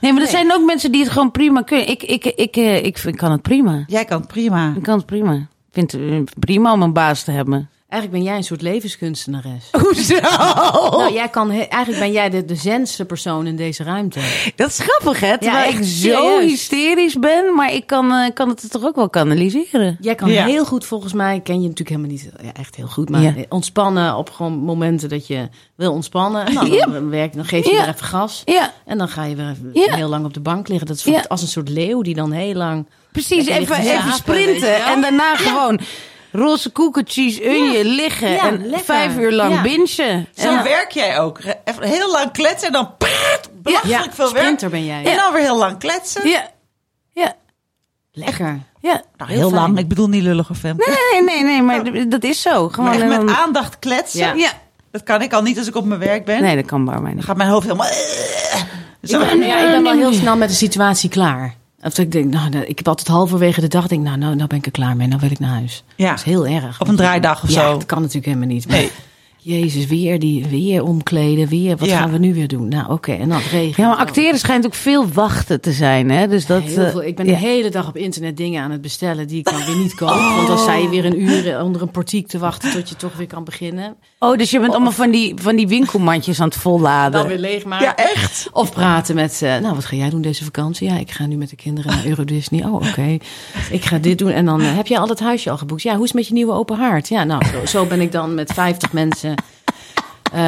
Nee, maar er zijn ook mensen die het gewoon prima kunnen. Ik, ik, ik, eh, ik, vind- ik kan het prima. Jij kan het prima. Ik kan het prima. Ik vind het eh, prima om een baas te hebben. Eigenlijk ben jij een soort levenskunstenares. Hoezo? Nou, jij kan, eigenlijk ben jij de, de zenste persoon in deze ruimte. Dat is grappig, hè? Terwijl echt ik zo serieus. hysterisch ben, maar ik kan, eh, kan het toch ook wel kanaliseren. Jij kan Ja. heel goed, volgens mij, ken je natuurlijk helemaal niet ja, echt heel goed, maar Ja. ontspannen op gewoon momenten dat je wil ontspannen. Nou, Ja. dan, werk, dan geef je Ja. weer even gas. Ja, En dan ga je weer even Ja. heel lang op de bank liggen. Dat is Ja. als een soort leeuw die dan heel lang... precies. Even, even sprinten en daarna gewoon roze koekertjes, unje, liggen Ja, en lekker. vijf uur lang Ja. bingen. Zo werk jij ook. Even heel lang kletsen en dan praat, belachelijk Ja, veel werk. sprinter ben jij. En dan weer heel lang kletsen. Ja, ja, Lekker. ja. Nou, Heel lang. Ik bedoel niet lullig of hem. Nee, nee, nee, maar dat is zo. Gewoon met dan- aandacht kletsen. Ja. Ja. Dat kan ik al niet als ik op mijn werk ben. Nee, dat kan bij mij Dan niet. gaat mijn hoofd helemaal... Zo. Ja, ja, ik ben wel heel snel met de situatie klaar. Of ik denk, nou, ik heb altijd halverwege de dag denk, nou, nou, nou ben ik er klaar mee. Nou wil ik naar huis. Ja. Dat is heel erg. Op een draaidag of ja, zo. dat kan natuurlijk helemaal niet. Maar, Nee. Jezus, weer die, weer omkleden, weer. Wat Ja. gaan we nu weer doen? Nou, oké, en dan het regent. Ja, maar acteren schijnt ook veel wachten te zijn, hè? Dus dat. Heel eh, veel. Ik ben ja. de hele dag op internet dingen aan het bestellen die ik dan weer niet koop. Want dan sta je weer een uur onder een portiek te wachten tot je toch weer kan beginnen. Oh, dus je bent allemaal van die, van die winkelmandjes aan het volladen. Dan weer leegmaken. Ja, echt? Of praten met, eh, nou, wat ga jij doen deze vakantie? Ja, ik ga nu met de kinderen naar Euro Disney. Oh, oké. Ik ga dit doen. En dan eh, heb je al het huisje al geboekt. Ja, hoe is het met je nieuwe open haard? Ja, nou, zo, zo ben ik dan met 50 mensen. Eh,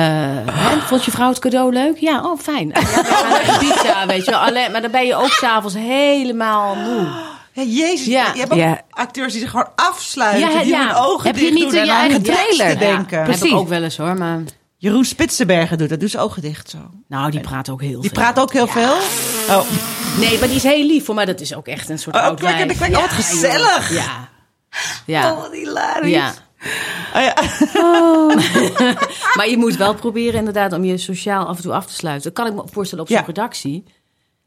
hè, vond je vrouw het cadeau leuk? Ja, oh, fijn. Ja, we gaan naar Ibiza, weet je wel. Alleen, maar dan ben je ook s'avonds helemaal moe. Ja, jezus. Ja. Je hebt ook Ja. acteurs die zich gewoon afsluiten. Ja, die ja. hun ogen Heb je dicht niet doen je eigen trailer? te denken. Heb Precies. ik ook wel eens hoor, maar... Jeroen Spitsenbergen doet dat. Doet zijn ogen dicht zo. Nou, die praat ook heel Die veel. praat ook heel veel. Oh. Nee, maar die is heel lief voor mij. Dat is ook echt een soort Oh, oud kijk, kijk, wat gezellig. Ja. Ja. Oh, wat hilarisch. Ja. Oh, ja. Maar je moet wel proberen inderdaad om je sociaal af en toe af te sluiten. Dat kan ik me voorstellen op zo'n Ja. redactie.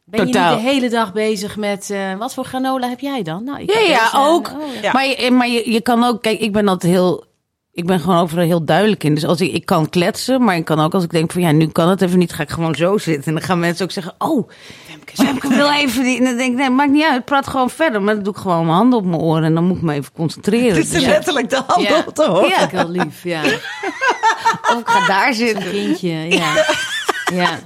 Ben je niet de hele dag bezig met... eh, wat voor granola heb jij dan? Nou, ik Ja, heb ja, deze, ook. oh, ja. Ja. Maar, je, maar je, je kan ook, kijk, ik ben altijd heel. Ik ben gewoon overal heel duidelijk in. Dus als ik, ik kan kletsen, maar ik kan ook als ik denk van ja, nu kan het even niet, ga ik gewoon zo zitten. En dan gaan mensen ook zeggen, oh, Femke wil even die. En dan denk ik, nee, maakt niet uit, praat gewoon verder. Maar dan doe ik gewoon mijn handen op mijn oren en dan moet ik me even concentreren. Het is Dus, letterlijk de hand Ja. op te horen. Ja, ik heel lief, ja. of ik ga daar zitten. Kindje, ja. Ja.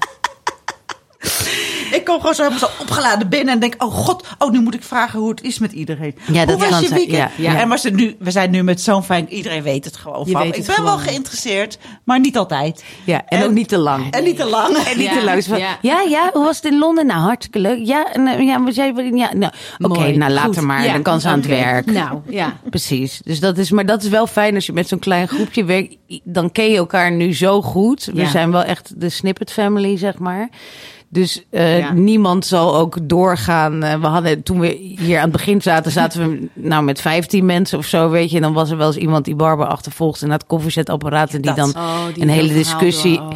Ik kom gewoon zo helemaal zo opgeladen binnen en denk, oh god, oh nu moet ik vragen hoe het is met iedereen. Ja, hoe dat was je zijn, weekend? ja, ja. En was het nu, we zijn nu met zo'n fijn, iedereen weet het gewoon van. weet Ik ben wel geïnteresseerd, maar niet altijd. Ja, en, En- ook niet te lang. En niet te lang. En niet Ja, te lang. Ja. ja. ja, hoe was het in Londen? Nou, hartstikke leuk. Ja, en, eh, ja, was jij, ja nou, oké, nou later Goed. maar. Ja, Dan kan ze aan het werk. Nou, ja. Precies. Dus dat is, maar dat is wel fijn als je met zo'n klein groepje werkt. Dan ken je elkaar nu zo goed. We Ja. zijn wel echt de snippet family, zeg maar. Dus eh, Ja. niemand zal ook doorgaan. Eh, we hadden toen we hier aan het begin zaten, zaten we nou met 15 mensen of zo, weet je. En dan was er wel eens iemand die Barbara achtervolgt en het koffiezetapparaat en die Dat. dan Oh, die een hele discussie door, oh.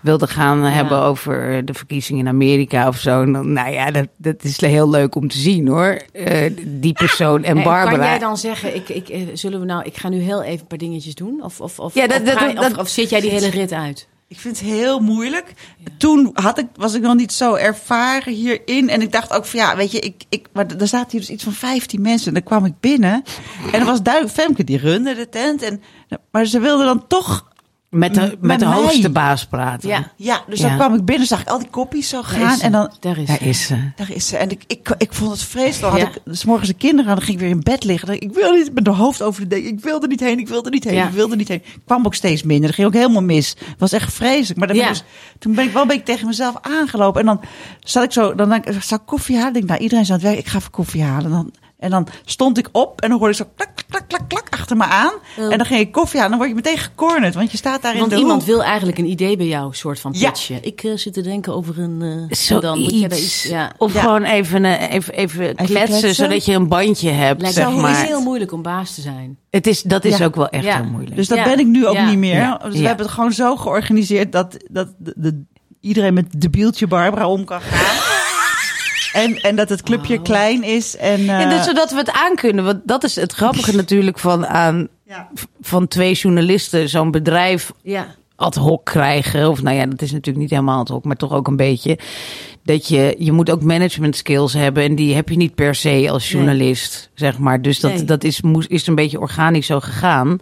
wilde gaan hebben over de verkiezingen in Amerika of zo. En dan, nou ja, dat, dat is heel leuk om te zien hoor. Eh, die persoon en Barbara. Kan jij dan zeggen, ik, ik, zullen we nou, ik ga nu heel even een paar dingetjes doen? Of, of, of, Ja, dat- of, dat- ga je- dat- of, of zit jij die hele rit uit? Ik vind het heel moeilijk. Toen had ik, was ik nog niet zo ervaren hierin. En ik dacht ook van ja, weet je, ik, ik, maar er zaten hier dus iets van 15 mensen. En dan kwam ik binnen. En er was duidelijk Femke die runde de tent. En, maar ze wilde dan toch. Met de, met, met de hoogste baas praten. Ja. Ja, dus Ja. dan kwam ik binnen, zag ik al die koppies zo gaan. En dan. Daar is Daar is ze. Daar is ze. En ik, ik, ik vond het vreselijk. Dan had ik s morgens de kinderen aan, dan ging ik weer in bed liggen. Dan, ik wil niet met mijn hoofd over de deken. Ik wilde niet heen, ik wilde niet heen, ik wilde niet heen. Ik kwam ook steeds minder. Dat ging ook helemaal mis. Het was echt vreselijk. Maar dan ben dus, toen ben ik wel een beetje tegen mezelf aangelopen. En dan zat ik zo, dan denk ik, zou ik koffie halen? Ik denk, nou, iedereen is aan het werk. Ik ga even koffie halen. Dan, en dan stond ik op en dan hoorde ik zo klak, klak, klak, klak, achter me aan. Oh. En dan ging ik koffie halen. Dan word je meteen gecornerd, want je staat daar Want in de iemand hoek. wil eigenlijk een idee bij jou, soort van Ja. pitchen. Ik eh, zit te denken over een... eh, Zo dan moet je iets... Ja. Of Ja. gewoon even, eh, even, even, kletsen, kletsen. zodat je een bandje hebt, Lijkt zeg maar. heel moeilijk om baas te zijn. Het is, dat is Ja. ook wel echt Ja. heel moeilijk. Dus dat Ja. ben ik nu ook Ja. niet meer. Ja. Dus Ja. we hebben het gewoon zo georganiseerd dat, dat de, de- iedereen met de bieltje Barbara om kan gaan. En, en dat het clubje klein is. En, eh, En dus zodat we het aankunnen. Want dat is het grappige natuurlijk van, aan, ja. van twee journalisten zo'n bedrijf Ja. ad hoc krijgen. Of nou ja, dat is natuurlijk niet helemaal ad hoc, maar toch ook een beetje. Dat je, je moet ook management skills hebben. En die heb je niet per se als journalist, zeg maar. Dus dat, Nee. dat is, moest, is een beetje organisch zo gegaan.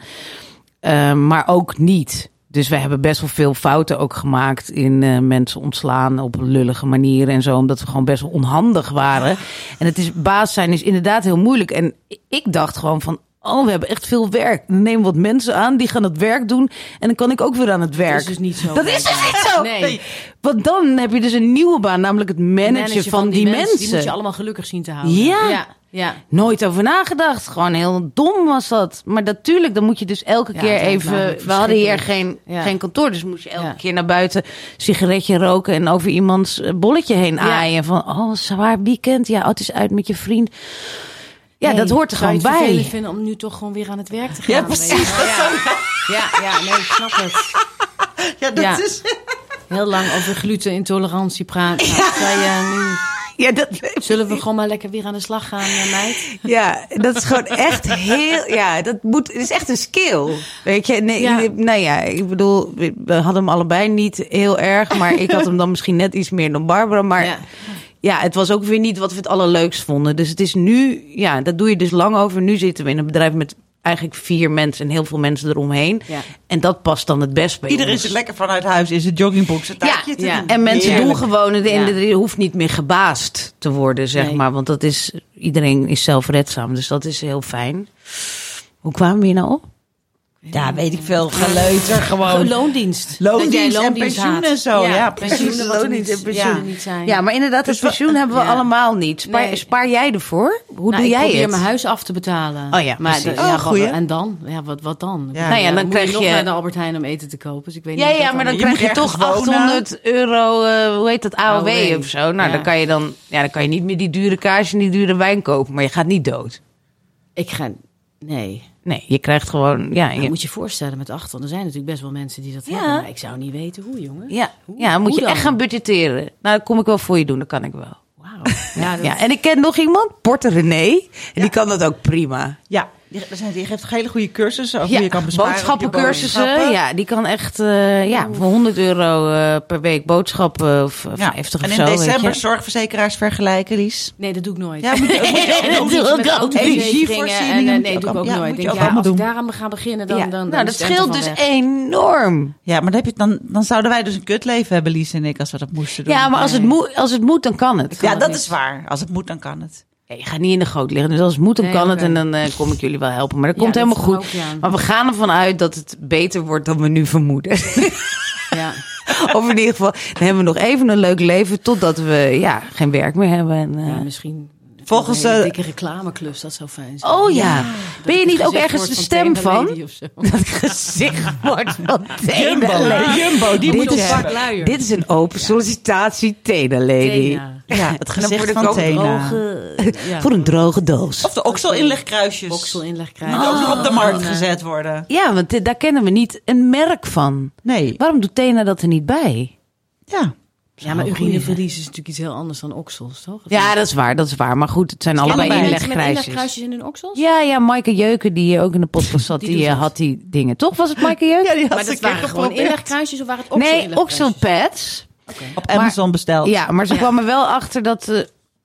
Eh, maar ook niet. Dus we hebben best wel veel fouten ook gemaakt in eh, mensen ontslaan op lullige manieren en zo. Omdat we gewoon best wel onhandig waren. En het is, baas zijn is inderdaad heel moeilijk. En ik dacht gewoon van, oh we hebben echt veel werk. We wat mensen aan, die gaan het werk doen. En dan kan ik ook weer aan het werk. Dat is dus niet zo. Dat is dus niet zo. Nee. Want dan heb je dus een nieuwe baan, namelijk het managen, van, die, mensen. Die moet je allemaal gelukkig zien te houden. Ja. Ja. ja. Nooit over nagedacht. Gewoon heel dom was dat. Maar natuurlijk, dan moet je dus elke Ja, keer even. We hadden hier geen. Ja. geen kantoor. Dus moest je elke keer naar buiten sigaretje roken en over iemands eh, bolletje heen aaien. Van oh, zwaar weekend. Ja, oh, het is uit met je vriend. Ja, Nee, dat hoort er zou je gewoon het vervelend bij. vinden om nu toch gewoon weer aan het werk te gaan. Ja, precies. Ja. ja, ja, nee, ik snap het. ja, dat Ja. is. Heel lang over glutenintolerantie praten. Nou, zou je nu, Ja, dat, zullen we gewoon maar lekker weer aan de slag gaan, eh, meid? ja, dat is gewoon echt heel. Ja, dat moet. Het is echt een skill. Weet je, nee, Ja. nee, nou ja, ik bedoel, we we hadden hem allebei niet heel erg. Maar ik had hem dan misschien net iets meer dan Barbara. Maar Ja. Ja, het was ook weer niet wat we het allerleukst vonden. Dus het is nu, ja, dat doe je dus lang over. Nu zitten we in een bedrijf met eigenlijk vier mensen en heel veel mensen eromheen. Ja. En dat past dan het best bij Iedereen zit lekker vanuit huis in zijn joggingbox een Ja, taakje te ja. doen. en mensen Heerlijk. doen gewoon het in Ja. de, je hoeft niet meer gebaasd te worden, zeg Nee. maar. Want dat is, iedereen is zelfredzaam, dus dat is heel fijn. Hoe kwamen we hier nou op? Ja, weet ik veel. Geleuter Gewoon loondienst. Loondienst en pensioen en zo, ja, precies. pensioenen wat er Loondienst niet, en pensioen. ja. niet zijn. Ja, maar inderdaad, Dus het pensioen hebben we ja. allemaal niet. Spaar, Nee. spaar jij ervoor? Hoe Nou, doe ik jij probeer het? mijn huis af te betalen. Oh ja, maar Oh, ja, wat- goeie. en dan? Ja, wat, wat dan? Ja, Nou ja, dan krijg je nog naar de Albert Heijn om eten te kopen. Dus ik weet Ja, niet ja, maar dan krijg je toch ergens wonen. 800 euro, eh, hoe heet dat, AOW, of zo. Nou, dan kan je dan, ja, dan kan je niet meer die dure kaas en die dure wijn kopen, maar je gaat niet dood. Ik ga... Nee. Nee, je krijgt gewoon, ja, Je je, moet je voorstellen met acht. Want er zijn natuurlijk best wel mensen die dat Ja. hebben. Maar ik zou niet weten hoe, jongen. ja, Hoe- ja, moet je dan? echt gaan budgetteren. Nou, dat kom ik wel voor je doen, dat kan ik wel. Wauw. Ja, dat- Ja, en ik ken nog iemand, Porter René, en die kan dat ook prima. Ja, die, er zijn- die geeft hele goede cursussen. Over hoe je kan besparen. boodschappencursussen. boodschappen. Ja, die kan echt uh, ja, voor 100 euro uh, per week boodschappen of Ja. 50 En of in zo. december weet je. zorgverzekeraars vergelijken, Lies. Nee, dat doe ik nooit. Ja, moet je ook, moet je ook Dat doen. doe ik en, eh, nee, doe ik ook- ja, nooit. moet je Denk, ook ja, als ik doen. daaraan ga beginnen, dan, Ja, dan, dan nou, dat scheelt dus weg. enorm. Ja, maar dan, heb je, dan, dan zouden wij dus een kutleven hebben, Lies en ik, als we dat moesten doen. Ja, maar als het, moet, als het moet, dan kan het. Ja, dat is waar. Als het moet, dan kan het. Ja, je gaat niet in de goot liggen. Dus als het moet, dan Nee, kan het. En dan eh, kom ik jullie wel helpen. Maar dat komt helemaal goed. Maar we gaan ervan uit dat het beter wordt dan we nu vermoeden. Ja. of in ieder geval, dan hebben we nog even een leuk leven. Totdat we ja, geen werk meer hebben. En, eh, ja, misschien Volgens, Een hele eh, dikke reclameklus, dat zou fijn zijn. Oh ja. Ben je niet ook ergens de stem van? Dat gezicht wordt van Jumbo, Jumbo, die Dit moet luier. Dit is een open sollicitatie Tena Lady. Tena. Ja, het gezicht van Tena. droge- Ja. Voor een droge doos. Of de okselinlegkruisjes. Okselinleg Die ook nog op de markt Oh, gezet worden. Ja, want dit- daar kennen we niet een merk van. Nee. Waarom doet Tena dat er niet bij? Ja. Ja, maar urineverlies is natuurlijk iets heel anders dan oksels, toch? Ja, dat is waar, dat is waar. Maar goed, het zijn allebei Allebei mensen met inlegkruisjes. inlegkruisjes in hun oksels? Ja, ja, Maaike Jeuken, die hier ook in de podcast zat, Die eh, had die dingen. Toch was het Maaike Jeuken? Ja, die had Maar ze dat waren gewoon inlegkruisjes of waren het nee, okselinlegkruisjes? Op Amazon besteld. Ja, maar ze kwamen wel achter dat eh,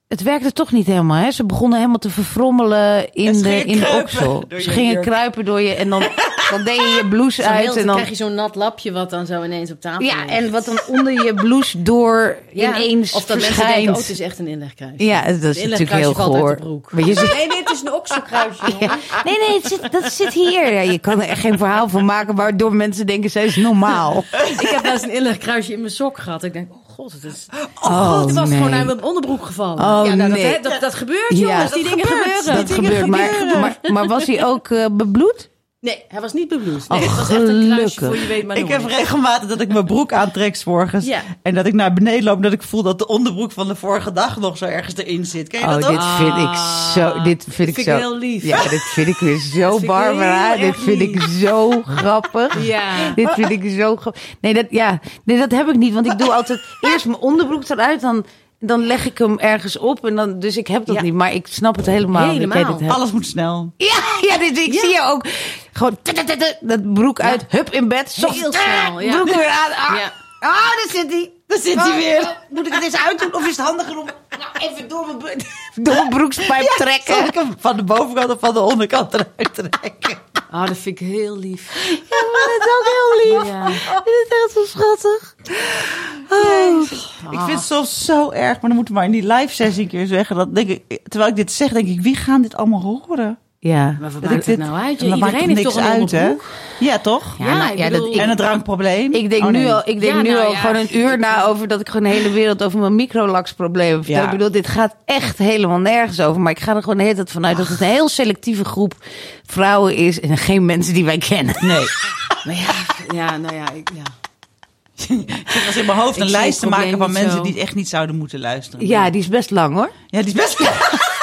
het werkte toch niet helemaal. Hè? Ze begonnen helemaal te verfrommelen in Ja, de, in de oksel. Ze gingen jurk. kruipen door je en dan, dan deed je je blouse heel- uit. dan En dan, krijg je zo'n nat lapje wat dan zo ineens op tafel ja, ligt. en wat dan onder je blouse door Ja, ineens Of dat mensen verschijnt. denken, oh, het is echt een inlegkruisje. Ja, dat is Een natuurlijk heel goor. Maar je zit, Nee, dit is een okselkruisje. ja. Nee, nee, het zit, dat zit hier. Ja, je kan er echt geen verhaal van maken waardoor mensen denken, zij is normaal. Ik heb eens een inlegkruisje in mijn sok gehad. Ik denk, oh god, het is... Oh, het was nee. gewoon uit mijn onderbroek gevallen. Oh, ja, nou, nee. dat, dat, dat gebeurt, jongens. Die dingen gebeuren. Dat gebeurt. Maar, maar, maar was hij ook eh, bebloed? Nee, hij was niet bebloed. Nee, Oh, het was echt een voor je weet maar Ik heb regelmatig dat ik mijn broek aantrek 's morgens. Ja. En dat ik naar beneden loop. Dat ik voel dat de onderbroek van de vorige dag nog zo ergens erin zit. Ken je Oh, dat dit vind ik zo. Dit vind ik vind zo. ik heel lief. Ja, dit vind ik weer zo, Barbara. Dit vind ik zo grappig. Ja. Dit vind ik zo grappig. Nee, dat, ja, nee, dat heb ik niet. Want ik doe altijd eerst mijn onderbroek eruit. Dan, dan leg ik hem ergens op. En dan, dus ik heb dat Ja. niet. Maar ik snap het helemaal. Helemaal. Alles moet snel. Ja, ja dit, ik zie je ook. Gewoon dat broek uit. Hup in bed. Heel Soms, snel, ja. Broek weer aan. Ah, Ja. ah daar zit hij. Daar zit hij weer. Moet ik het eens uitdoen? Of is het handiger om nou, even door mijn, door mijn broekspijp Zal trekken? ik hem van de bovenkant of van de onderkant eruit trekken? Oh, dat vind ik heel lief. Ja, maar dat is ook heel lief. Ja. Dit is echt zo schattig. Oh. Ik vind het soms zo erg. Maar dan moeten we maar in die live sessie een keer zeggen. Dat denk ik, terwijl ik dit zeg, denk ik, wie gaan dit allemaal horen? Ja. Maar wat Dat maakt ik het nou uit? Iedereen heeft niks toch een uit, hè? Ja, toch? Ja, nou, ik ja, dat- ik- En het drankprobleem? Ik denk, Oh, nu al, ik denk Ja, nu nou al ja. gewoon een uur na over dat ik gewoon de hele wereld over mijn microlax-probleem vertel. Ja. Ik bedoel, dit gaat echt helemaal nergens over. Maar ik ga er gewoon de hele tijd vanuit dat het een heel selectieve groep vrouwen is. En geen mensen die wij kennen. Nee. Maar ja, ja, nou ja, ik, ja. Ik was in mijn hoofd een lijst te maken van mensen zo. die het echt niet zouden moeten luisteren. Ja, die is best lang hoor. Ja, die is best...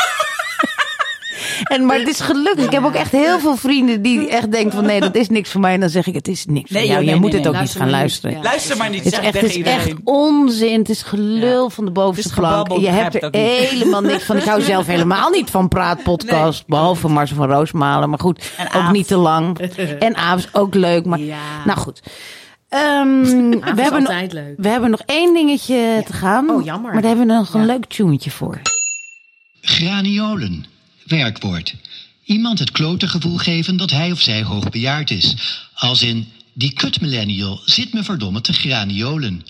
En, maar het is gelukt. Ik heb ook echt heel veel vrienden die echt denken van nee, dat is niks voor mij. En dan zeg ik, het is niks Nee, voor jou. joh, nee, Je moet nee, het ook nee. niet gaan luisteren. niet. Ja. Luister maar niet, Het is, echt, het is echt onzin. Het is gelul van de bovenste plank. Je hebt er helemaal niks van. Ik hou zelf helemaal niet van praatpodcast. Behalve Marcel van Roosmalen. Maar goed, ook niet te lang. En Aafs ook leuk. Maar, Ja. Nou goed. Ehm, we, hebben nog, we hebben nog één dingetje te gaan. Oh, jammer. Maar daar hebben we nog een Ja. leuk tunetje voor. Graniolen. Werkwoord. Iemand het klote gevoel geven dat hij of zij hoogbejaard is. Als in, die kut millennial zit me verdomme te graniolen.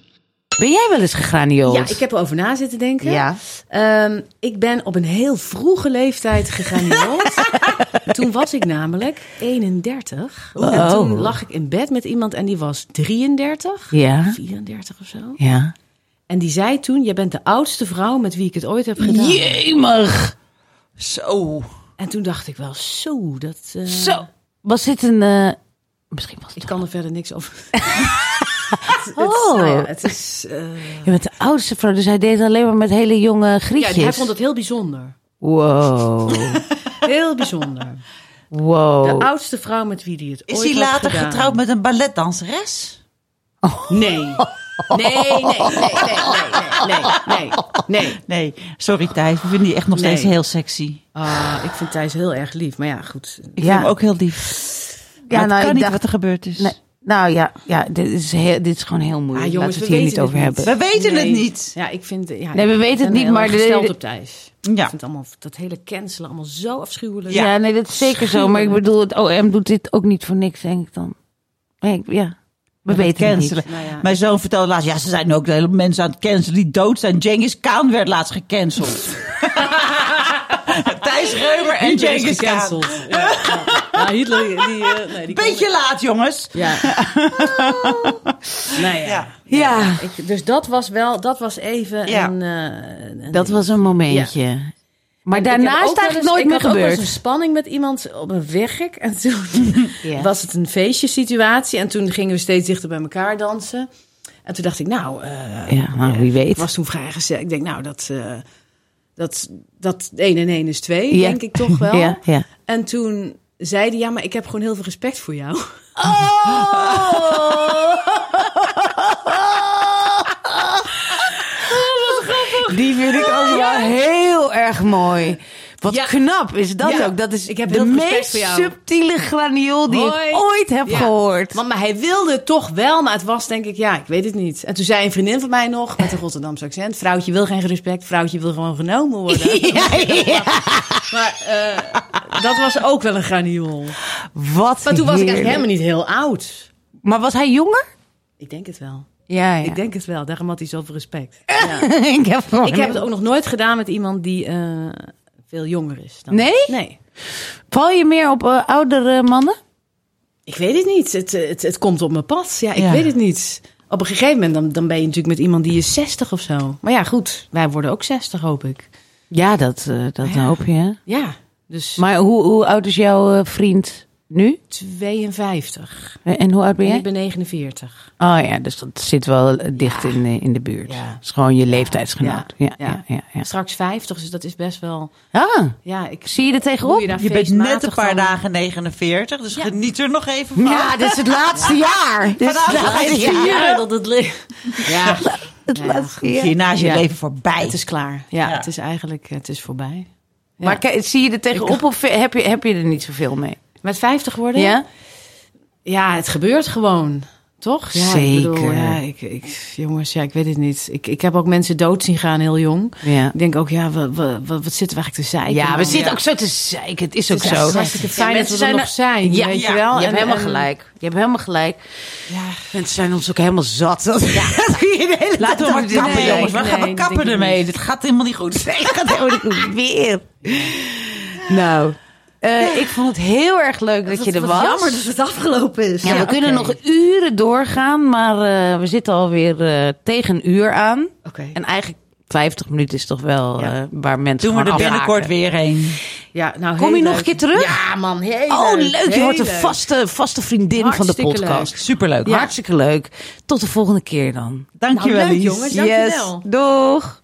Ben jij wel eens gegraniold? Ja, ik heb erover na zitten denken. Ja. Ehm, ik ben op een heel vroege leeftijd gegraniold. toen was ik namelijk 31. En toen lag ik in bed met iemand en die was 33. Ja. 34 of zo. Ja. En die zei toen, jij bent de oudste vrouw met wie ik het ooit heb gedaan. Jemig. Zo. En toen dacht ik wel, zo, dat... eh, Zo. Was dit een... eh, misschien was het... Ik kan er verder niks over. Oh. Nou ja, het is... eh, Je bent de oudste vrouw, dus hij deed alleen maar met hele jonge ja, grietjes. hij vond het heel bijzonder. Wow. Heel bijzonder. Wow. De oudste vrouw met wie hij het Is ooit hij had later gedaan. getrouwd met een balletdanseres? Nee. Nee, nee, nee, nee, nee, nee, nee, nee. Nee, sorry Thijs. We vinden die echt nog Nee. steeds heel sexy. Ah, ik vind Thijs heel erg lief. Maar ja, goed. Ik Ja. vind hem ook heel lief. Ja, Ja, nou, het kan ik niet dacht- wat er gebeurd is. Nee, nou ja, ja dit, is heel, dit is gewoon heel moeilijk. Ah, jongens, Laten we het hier niet weten over het hebben. We weten Nee. het niet. Ja, ik vind... Ja, Nee, we weten het niet, maar gesteld op Thijs. Ja. Ik vind allemaal dat hele cancelen allemaal zo afschuwelijk. Ja. nee, dat is zeker zo. Maar ik bedoel, het OM doet dit ook niet voor niks, denk ik dan. Nee, ik- ja, we weten het niet. Nou ja. Mijn zoon vertelde laatst, ja, ze zijn ook de hele mensen aan het cancelen die dood zijn. Genghis Khan werd laatst gecanceld. Thijs Reumer en Genghis Khan. gecanceld. Ja, ja. Ja, Hitler, die... eh, nee, die Beetje laat, jongens. Ja. nou ja. Ja. Ja, Ik, dus dat was wel, dat was even Ja. een, eh, een- dat was een momentje. Maar En daarna is het wel eigenlijk eens- nooit ik meer had ook eens gebeurd. een spanning met iemand op een weggek. En toen was het een feestje situatie. En toen gingen we steeds dichter bij elkaar dansen. En toen dacht ik, nou... eh, Ja, nou, wie Ik weet. was toen vrijgezet. Ik denk, nou, dat, eh dat, dat 1 en 1 is 2, Ja. denk ik toch wel. Ja, ja. En toen zei hij, ja, maar ik heb gewoon heel veel respect voor jou. Die vind ik ook wel heel erg mooi. Wat Ja. knap is dat Ja. ook. Dat is Ik heb de meest voor jou. subtiele graniool die Hoi. ik ooit heb Ja. gehoord. Want, maar hij wilde het toch wel, maar het was denk ik, ja, ik weet het niet. En toen zei een vriendin van mij nog, met een Rotterdamse accent... vrouwtje wil geen respect, vrouwtje wil gewoon genomen worden. Ja, ja. Maar eh, dat was ook wel een graniool. Wat Maar toen was ik eigenlijk helemaal niet heel oud. Maar was hij jonger? Ik denk het wel. Ja, ja. Ik denk het wel, daarom had hij zoveel respect. Ja. ik heb, gewoon- Ik heb het ook nog nooit gedaan met iemand die eh, veel jonger is. Dan. Nee? Nee. Val je meer op eh, oudere mannen? Ik weet het niet. Het, het, het komt op mijn pad. Ja, ik Ja. weet het niet. Op een gegeven moment dan, dan ben je natuurlijk met iemand die is 60 of zo. Maar ja, goed. Wij worden ook 60, hoop ik. Ja, dat, eh, dat Ja. hoop je. hè? Ja, dus Maar hoe, hoe oud is jouw eh, vriend nu? 52. En en hoe oud ben En jij? ik ben 49. Oh ja, dus dat zit wel eh, dicht in, de, in de buurt. Ja. Dat is gewoon je leeftijdsgenoot. Ja, ja, Ja. ja. ja, Straks 50, dus dat is best wel... Ah, Ja, ik zie je er tegenop? je Je bent net een paar dagen 49, dus Ja. geniet er nog even van. Ja, dit is het laatste jaar. Dit is het je laatste jaar. Ja, dat het le- Ja, Het Ja, laatste jaar. Hierna is je Ja. leven voorbij. het is klaar. Ja, Ja. het is eigenlijk het is voorbij. Ja. Maar kijk, zie je er tegenop of heb je, heb je er niet zoveel mee? Met 50 worden? Ja? Ja, het gebeurt gewoon. Toch? Ja, Zeker. Ik bedoel, ja, ik, ik, jongens, ja, ik weet het niet. Ik, ik heb ook mensen dood zien gaan heel jong. Ja. Ik denk ook, ja, wat, wat, wat zitten we eigenlijk te zeiken? Ja, we zitten ook zo te zeiken. Het is ook Het is zo. hartstikke fijn dat we er zijn nog zijn, Ja, weet je wel. Je hebt helemaal gelijk. Je hebt helemaal gelijk. Ja. Mensen zijn ons ook helemaal zat. Dat ja. hele Laten we maar kappen, nee, jongens. We nee, gaan kappen ermee. Dit gaat helemaal niet goed. Nee, gaat helemaal niet goed. Weer. Nou, eh, ik vond het heel erg leuk dat je er was. jammer dat het afgelopen is. Ja, we kunnen nog uren doorgaan, maar eh, we zitten alweer eh tegen een uur aan. Oké. En eigenlijk 50 minuten is toch wel Ja. eh, waar mensen Doen we er binnenkort weer heen. Ja, nou, Kom je nog een keer terug? Ja, man. Heel Oh, leuk. Je wordt een vaste, vaste vriendin van de podcast. leuk. Superleuk. Ja. Hartstikke leuk. Tot de volgende keer dan. Dankjewel, Nou, leuk, jongens. Dankjewel. Doeg.